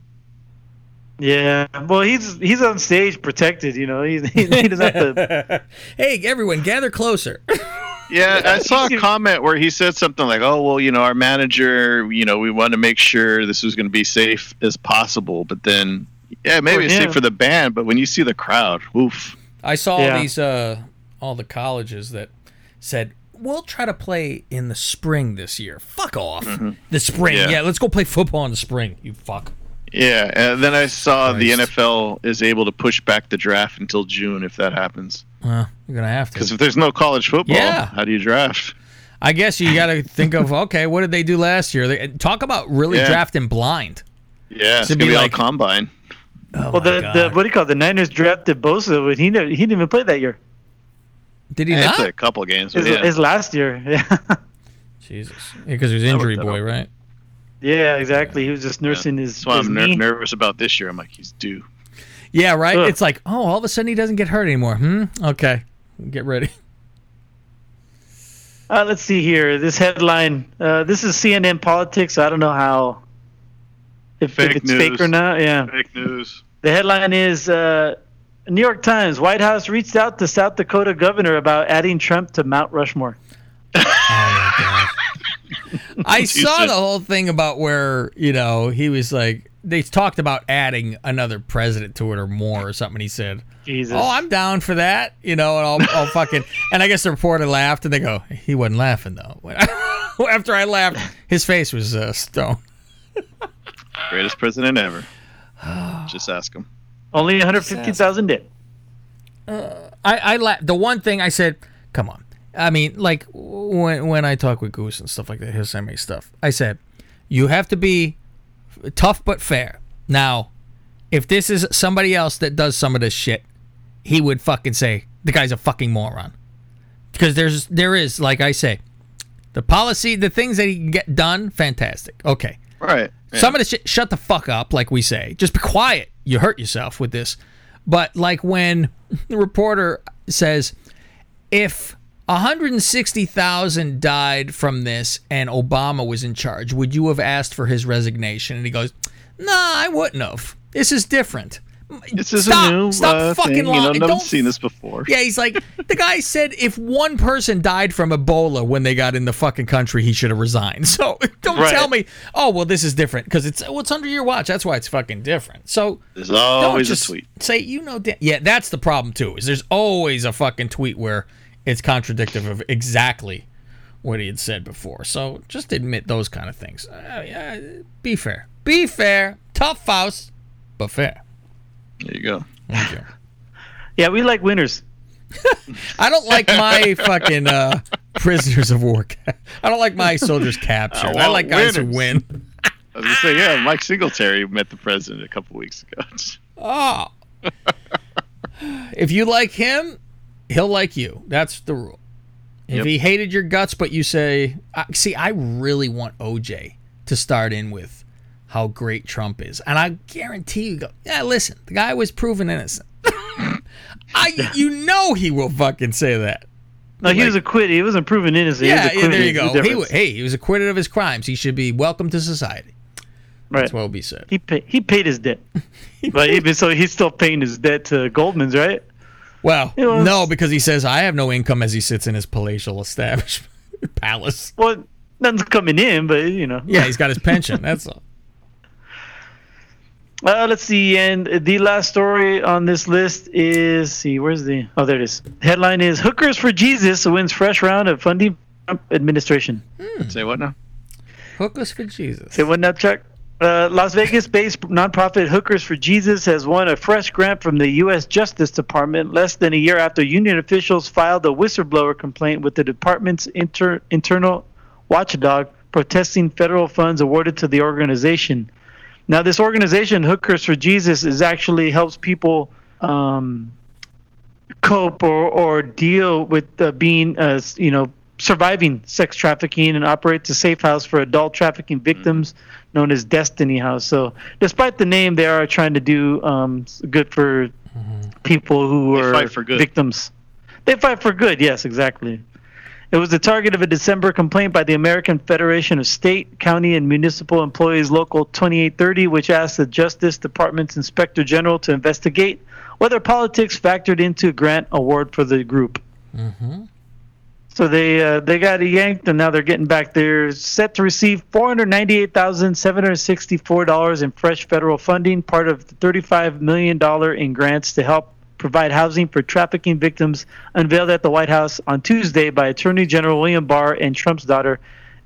Yeah, well, he's he's on stage protected. You know, he, he, he doesn't have to. hey, everyone, gather closer. Yeah, I saw a comment where he said something like, "Oh, well, you know, our manager, you know, we want to make sure this was going to be safe as possible." But then, yeah, maybe it's safe for the band, but when you see the crowd, oof. I saw Yeah. these uh all the colleges that said we'll try to play in the spring this year. Fuck off. The spring. Yeah. Yeah. let's go play football in the spring. You fuck. Yeah, and then I saw the NFL is able to push back the draft until June if that happens. Well, you're gonna have to Because if there's no college football, Yeah. how do you draft? I guess you got to think of okay, what did they do last year? They, talk about really Yeah. drafting blind. Yeah, it's Should gonna be be like- all combine. Oh Well, the, God. the what do you call it? The Niners drafted Bosa, but he never, he didn't even play that year. did he He not? played a couple games, but His, yeah. his last year. Yeah. Jesus, because he was injury boy, up. right? Yeah, exactly. He was just nursing his. That's why his I'm ner- nervous about this year. I'm like, he's due. Yeah, right. Ugh. It's like, oh, all of a sudden he doesn't get hurt anymore. Hmm. Okay, get ready. Uh, let's see here. This headline. Uh, this is CNN politics. I don't know how. If, if Fake it's fake or not. Yeah. Fake news. The headline is uh, New York Times White House reached out to South Dakota governor about adding Trump to Mount Rushmore. I saw the whole thing about where you know he was like they talked about adding another president to it or more or something. He said, Jesus. "Oh, I'm down for that," you know, and I'll, I'll fucking. And I guess the reporter laughed, and they go, "He wasn't laughing though." After I laughed, his face was uh, stone. Greatest president ever. Just ask him. Only 150,000 dead. I, I la- the one thing I said, come on. I mean, like when when I talk with Goose and stuff like that, send me stuff. I said, you have to be tough but fair. Now, if this is somebody else that does some of this shit, he would fucking say the guy's a fucking moron. Because there's there is like I say, the policy, the things that he can get done, fantastic. Okay. Right. Yeah. Some of the shit, shut the fuck up, like we say. Just be quiet. You hurt yourself with this. But like when the reporter says, if 160,000 died from this and Obama was in charge. Would you have asked for his resignation? And he goes, Nah, I wouldn't have. This is different. This is Stop- a new stop uh, fucking thing. You know, lying. I've Don't- seen this before. Yeah, he's like, the guy said if one person died from Ebola when they got in the fucking country, he should have resigned. So don't Right. tell me, oh, well, this is different because it's, well, it's under your watch. That's why it's fucking different. So There's always a tweet. Say, you know, yeah, that's the problem too, is there's always a fucking tweet where it's contradictive of exactly what he had said before. So just admit those kind of things. Uh, yeah, be fair. Be fair. Tough Faust, but fair. There you go. Thank you. Yeah, we like winners. I don't like my fucking uh, prisoners of war. I don't like my soldiers captured. I, want like guys who winners. win. I was gonna say, yeah, Mike Singletary met the president a couple weeks ago. Oh. if you like him, he'll like you. That's the rule. If Yep. he hated your guts, but you say, I see, I really want OJ to start in with how great Trump is. And I guarantee you, go, yeah, listen, the guy was proven innocent. I, you know, he will fucking say that. No, he Like- was acquitted. He wasn't proven innocent. Yeah, he was yeah, there you go. A He, hey, he was acquitted of his crimes. He should be welcome to society. Right. That's what will be said. He paid. He paid his debt, but even so, he's still paying his debt to Goldman's, right? Well, It was- no, because he says I have no income as he sits in his palatial establishment palace. Well, nothing's coming in, but you know. Yeah, he's got his pension. That's all. Uh, let's see, and the last story on this list is see, where's the? Oh, there it is. Headline is "Hookers for Jesus wins fresh round of funding Trump administration." Say what now? Hookers for Jesus. Say what now, Chuck? Uh, Las Vegas-based nonprofit Hookers for Jesus has won a fresh grant from the U.S. Justice Department less than a year after union officials filed a whistleblower complaint with the department's inter- internal watchdog protesting federal funds awarded to the organization. Now, this organization, Hookers for Jesus, is actually helps people um, cope or, or deal with uh, being, uh, you know, surviving sex trafficking and operates a safe house for adult trafficking victims known as Destiny House. So, despite the name, they are trying to do um, good for people who They are fight for good. victims. They fight for good. Yes, exactly. It was the target of a December complaint by the American Federation of State, County, and Municipal Employees Local 2830, which asked the Justice Department's Inspector General to investigate whether politics factored into a grant award for the group. Mm-hmm. So they uh, they got yanked, and now they're getting back. They're set to receive four hundred ninety-eight thousand seven hundred sixty-four dollars in fresh federal funding, part of the thirty-five million dollar in grants to help provide housing for trafficking victims, unveiled at the White House on Tuesday by Attorney General William Barr and Trump's daughter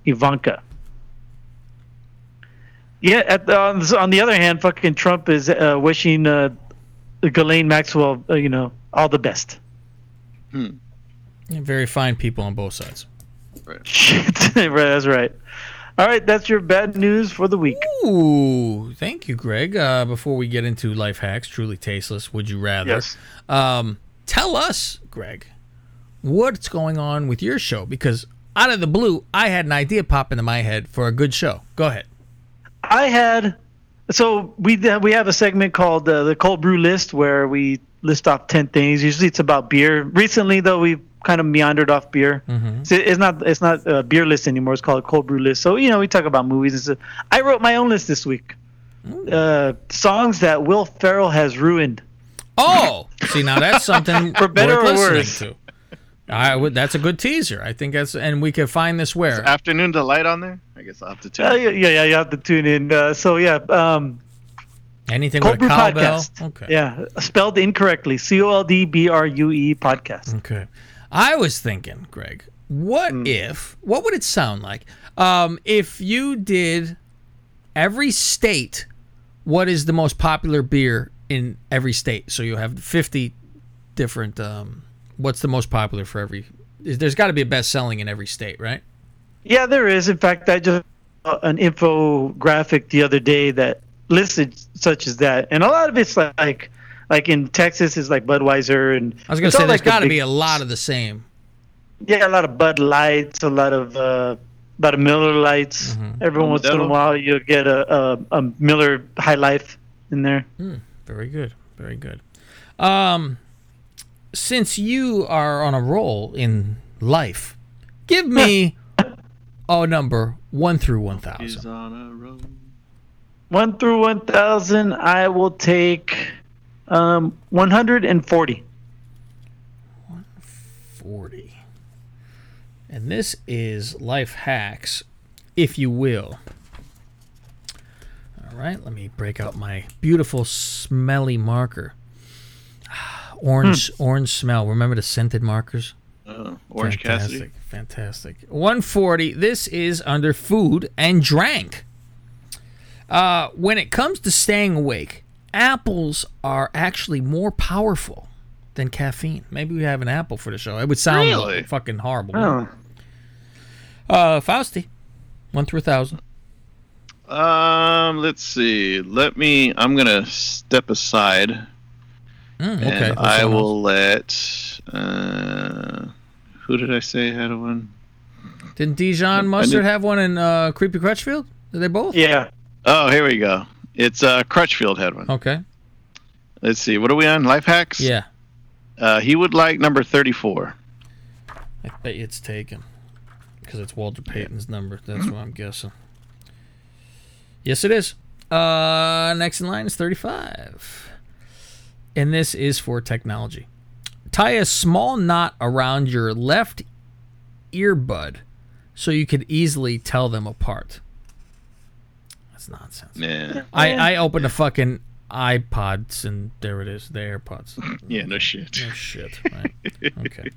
Ivanka. Yeah, at on, the- other hand, fucking Trump is uh, wishing uh, Ghislaine Maxwell, uh, you know, all the best. Yeah, very fine people on both sides. Right, that's right. All right, that's your bad news for the week. Ooh, thank you, Greg. Uh, before we get into life hacks, truly tasteless, would you rather? Yes. Um, tell us, Greg, what's going on with your show? Because out of the blue, I had an idea pop into my head for a good show. Go ahead. I had so we we have a segment called uh, the cold brew list where we list off ten things. Usually it's about beer. Recently though, we've kind of meandered off beer. Mhm. So it's not it's not a beer list anymore. It's called a cold brew list. So you know we talk about movies and stuff. I wrote my own list this week. Uh, songs that Will Ferrell has ruined. Oh, see now that's something For better worth or worse. to. I would. That's a good teaser. I think that's, and we could find this where. Afternoon delight on there. I guess I'll have to tune. Uh, in. yeah, yeah, yeah, you have to tune in. Uh, so yeah, um, Anything Cold with Brew a cowbell. Podcast. Okay. Yeah, spelled incorrectly. C O L D B R U E podcast. Okay. I was thinking, Greg, what Hmm. if, what would it sound like um, if you did every state, what is the most popular beer in every state? So you have 50 different, um, what's the most popular for every, is- there's got to be a best selling in every state, right? Yeah, there is. In fact, I just saw an infographic the other day that listed such as that, and a lot of it's like, like in Texas is like Budweiser, and I was going to say all there's like got to big- be a lot of the same. yeah, a lot of Bud Lights, a lot of uh, about a Miller Lights. Mm-hmm. Every once in a while, you'll get a, a a Miller High Life in there. Hmm, very good. Very good. Um, since you are on a roll in life. Give me a number one through one thousand. On. One through one thousand, I will take um, one hundred and forty. Forty. And this is life hacks, if you will. All right, let me break out my beautiful smelly marker. Orange, orange smell. Remember the scented markers? Oh, Orange fantastic, Cassidy. Fantastic. 140. This is under food and drank. Uh, when it comes to staying awake, apples are actually more powerful than caffeine. Maybe we have an apple for the show. It would sound Really? fucking horrible. Oh. Uh, Fausty, one through a thousand. Um, let's see. Let me. I'm gonna step aside, Mm, okay. and What's I someone will let. Uh, who did I say had a one? Didn't Dijon Mustard have one in uh, Creepy Crutchfield? Did they both? Yeah. Oh, here we go. It's uh, Crutchfield had one. Okay. Let's see. What are we on? Life hacks. Yeah. Uh, he would like number thirty-four. I bet it's taken because it's Walter Payton's number. That's what I'm guessing. Yes, it is. Uh, next in line is 35. And this is for technology. Tie a small knot around your left earbud so you could easily tell them apart. That's nonsense. Yeah. I, I opened a fucking iPods and there it is, the AirPods. Yeah. No shit. No shit. Right. Okay.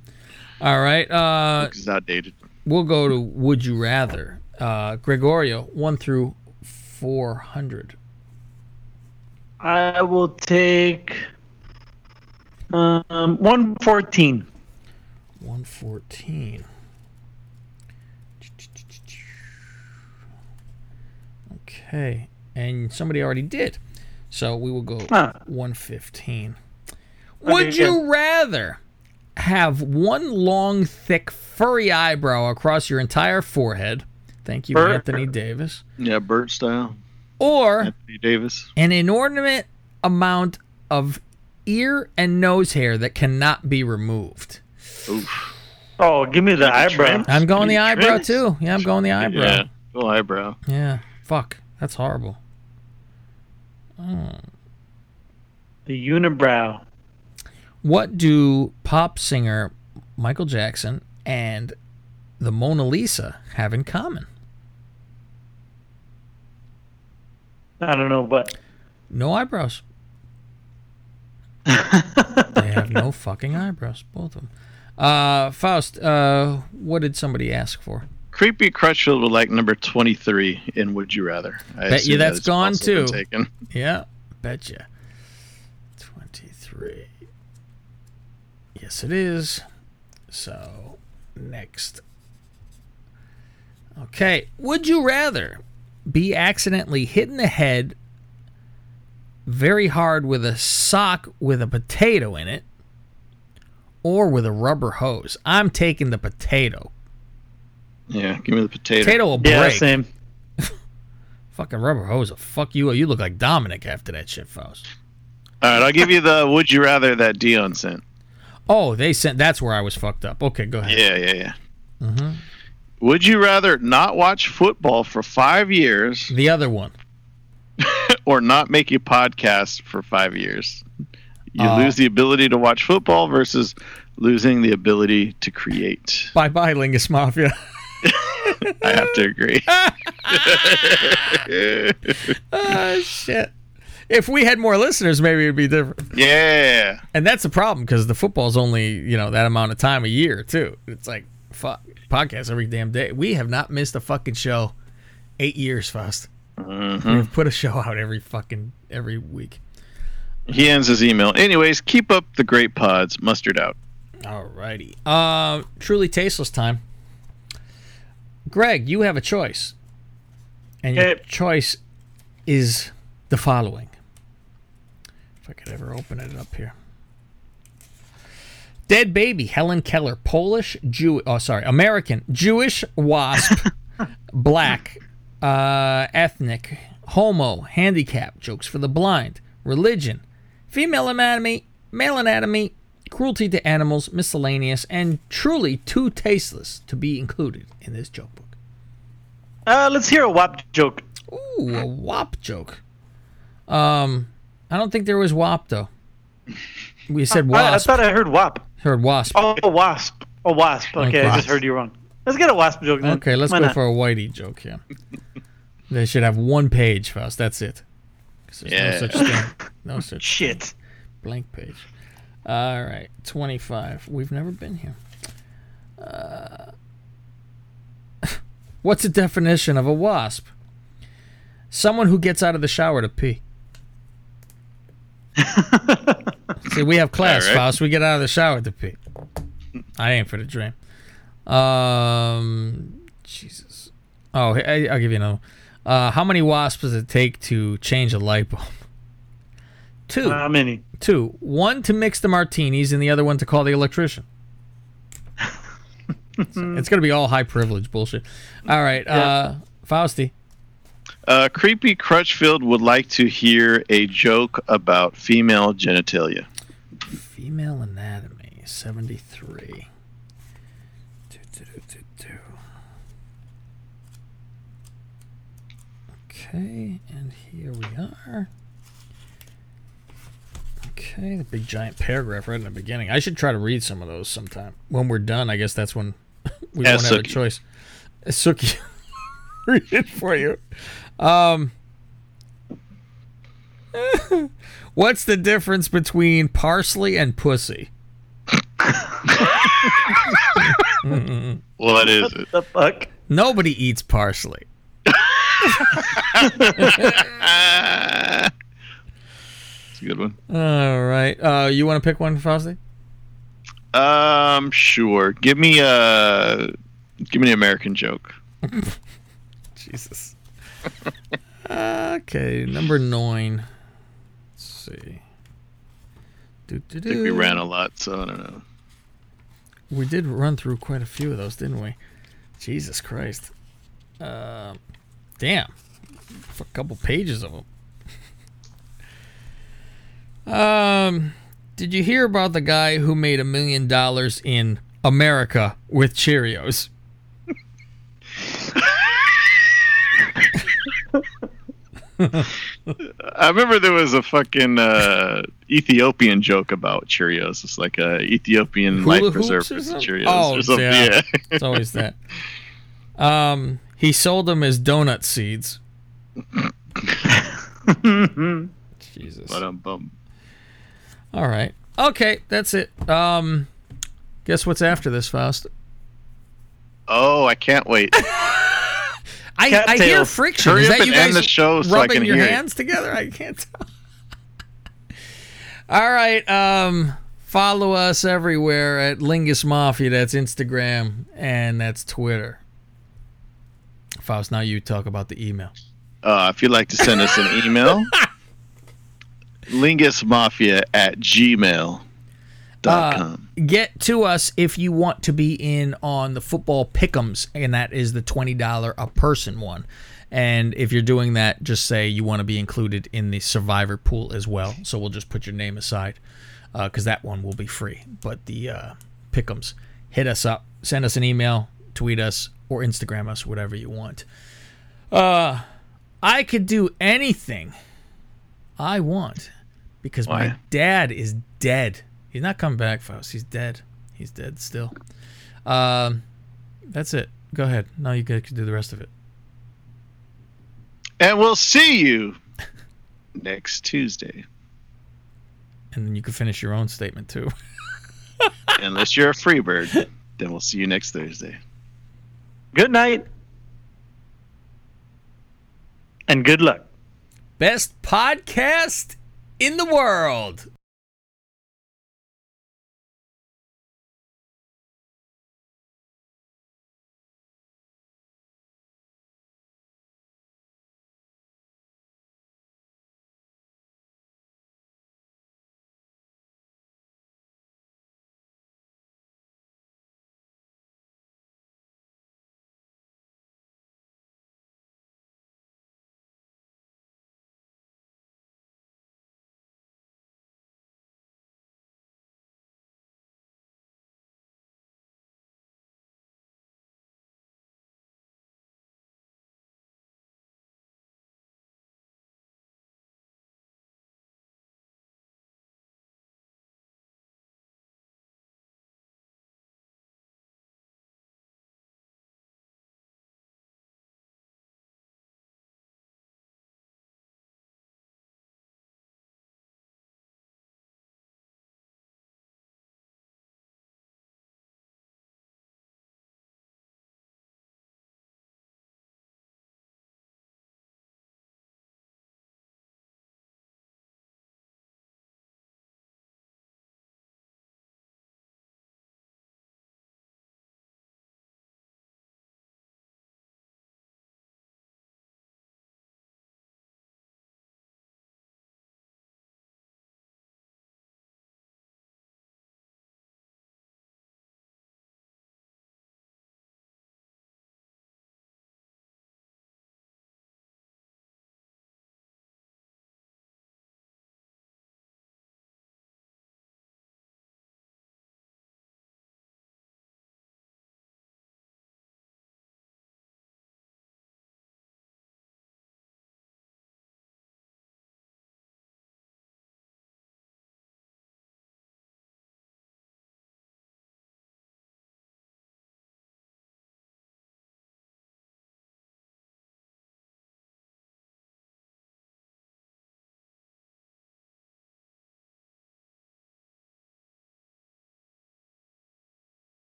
All right. Uh, It's outdated. We'll go to Would You Rather. Uh, Gregorio, 1 through 400. I will take um, 114. 114. Okay. And somebody already did. So we will go Huh. 115. Okay, Would you good. rather have one long, thick, furry eyebrow across your entire forehead? Thank you, Bert. Anthony Davis. Yeah, Bert style. Or Anthony Davis. an inordinate amount of ear and nose hair that cannot be removed. Oh, give me the eyebrow. I'm going the eyebrow too. Yeah, I'm going the eyebrow. Yeah. Go eyebrow. Yeah. Fuck. That's horrible. Oh. The unibrow. What do pop singer Michael Jackson and the Mona Lisa have in common? I don't know, but No eyebrows. they have no fucking eyebrows, both of them. Uh, Faust, uh, what did somebody ask for? Creepy Crutchfield would like number 23 in Would You Rather. I Bet you that's gone too. Taken. Yeah, betcha. 23. Yes, it is. So, next. Okay. Would you rather be accidentally hit in the head very hard with a sock with a potato in it or with a rubber hose? I'm taking the potato. Yeah, give me the potato. Potato will break. yeah, same. Fucking rubber hose will fuck you. You look like Dominic after that shit, Faust. All right, I'll give you the Would You Rather that Dion sent. Oh, they sent. That's where I was fucked up. Okay, go ahead. Yeah, yeah, yeah. Mhm. Would you rather not watch football for five years The other one. or not make a podcast for five years? You Uh, lose the ability to watch football versus losing the ability to create. Bye bye, Lingus Mafia. I have to agree. Ah, shit. If we had more listeners, maybe it'd be different. yeah. And that's the problem because the football's only you know that amount of time a year too. It's like fuck podcast every damn day. We have not missed a fucking show eight years, Faust. Mhm. We've put a show out every fucking every week. He ends his email. Anyways, keep up the great pods. Mustard out. Alrighty. Uh, truly tasteless time. Greg, you have a choice. And your choice is the following. If I could ever open it up here. Dead baby, Helen Keller, Polish, Jew, oh sorry, American, Jewish wasp, black, uh, ethnic, homo, handicap, jokes for the blind, religion, female anatomy, male anatomy, cruelty to animals, miscellaneous, and truly too tasteless to be included in this joke book. Uh, let's hear a WAP joke. Ooh, a WAP joke. Um, I don't think there was WAP though. We said I, I thought I heard WAP. Heard wasp. Oh, a wasp. A wasp. Like Okay, I just heard you wrong. Let's get a wasp joke then. Okay, let's Why go not? for a Whitey joke here. they should have one page, Faust. That's it. Yeah. no such thing. No such Shit. thing. Blank page. All right, 25. We've never been here. Uh, what's the definition of a wasp? Someone who gets out of the shower to pee. See, we have class, All right. Faust. We get out of the shower to pee. I ain't for the dream. Um, Jesus. Oh, I, I'll give you another. Uh, how many wasps does it take to change a light bulb? Two. How many? Two. One to mix the martinis, and the other one to call the electrician. So it's gonna be all high privilege bullshit. All right, uh, Fausty. Uh, Creepy Crutchfield would like to hear a joke about female genitalia. Female anatomy, seventy-three. Okay, and here we are. Okay, the big giant paragraph right in the beginning. I should try to read some of those sometime. When we're done, I guess that's when we Yeah, won't have a choice. Sookie, read it for you. Um, what's the difference between parsley and pussy? What is it? The fuck? Nobody eats parsley. A good one. All right. Uh, you want to pick one, Fausty? Um, sure. Give me a give me an American joke. Jesus. okay, number nine. Let's see. Do, do, I think we ran a lot, so I don't know. We did run through quite a few of those, didn't we? Jesus Christ. Uh, damn. A couple pages of them. Um, did you hear about the guy who made a million dollars in America with Cheerios? I remember there was a fucking uh, Ethiopian joke about Cheerios. It's like a Ethiopian Hula life preserver? Cheerios. Oh, yeah. it's always that. Um, he sold them as donut seeds. Jesus. But um, bum. All right. Okay, that's it. Um, guess what's after this, Faust? Oh, I can't wait. I, I hear friction. Hurry Is up that you guys the show so rubbing your hear it. hands together? I can't tell. All right. Um, follow us everywhere at Lingus Mafia. That's Instagram and that's Twitter. Faust, now you talk about the email. Uh, if you'd like to send us an email, lingusmafia at gmail dot Uh, get to us if you want to be in on the football pickums, and that is the twenty dollar a person one. And if you're doing that, just say you want to be included in the survivor pool as well. So we'll just put your name aside because that one will be free. But the uh, pick'ems, hit us up, send us an email, tweet us, or Instagram us, whatever you want. Uh, I could do anything I want because my dad is dead. He's not coming back, Faust. He's dead. He's dead still. Um, that's it. Go ahead. Now you guys can do the rest of it. And we'll see you next Tuesday. And then you can finish your own statement too. Unless you're a free bird, then we'll see you next Thursday. Good night. And good luck. Best podcast in the world.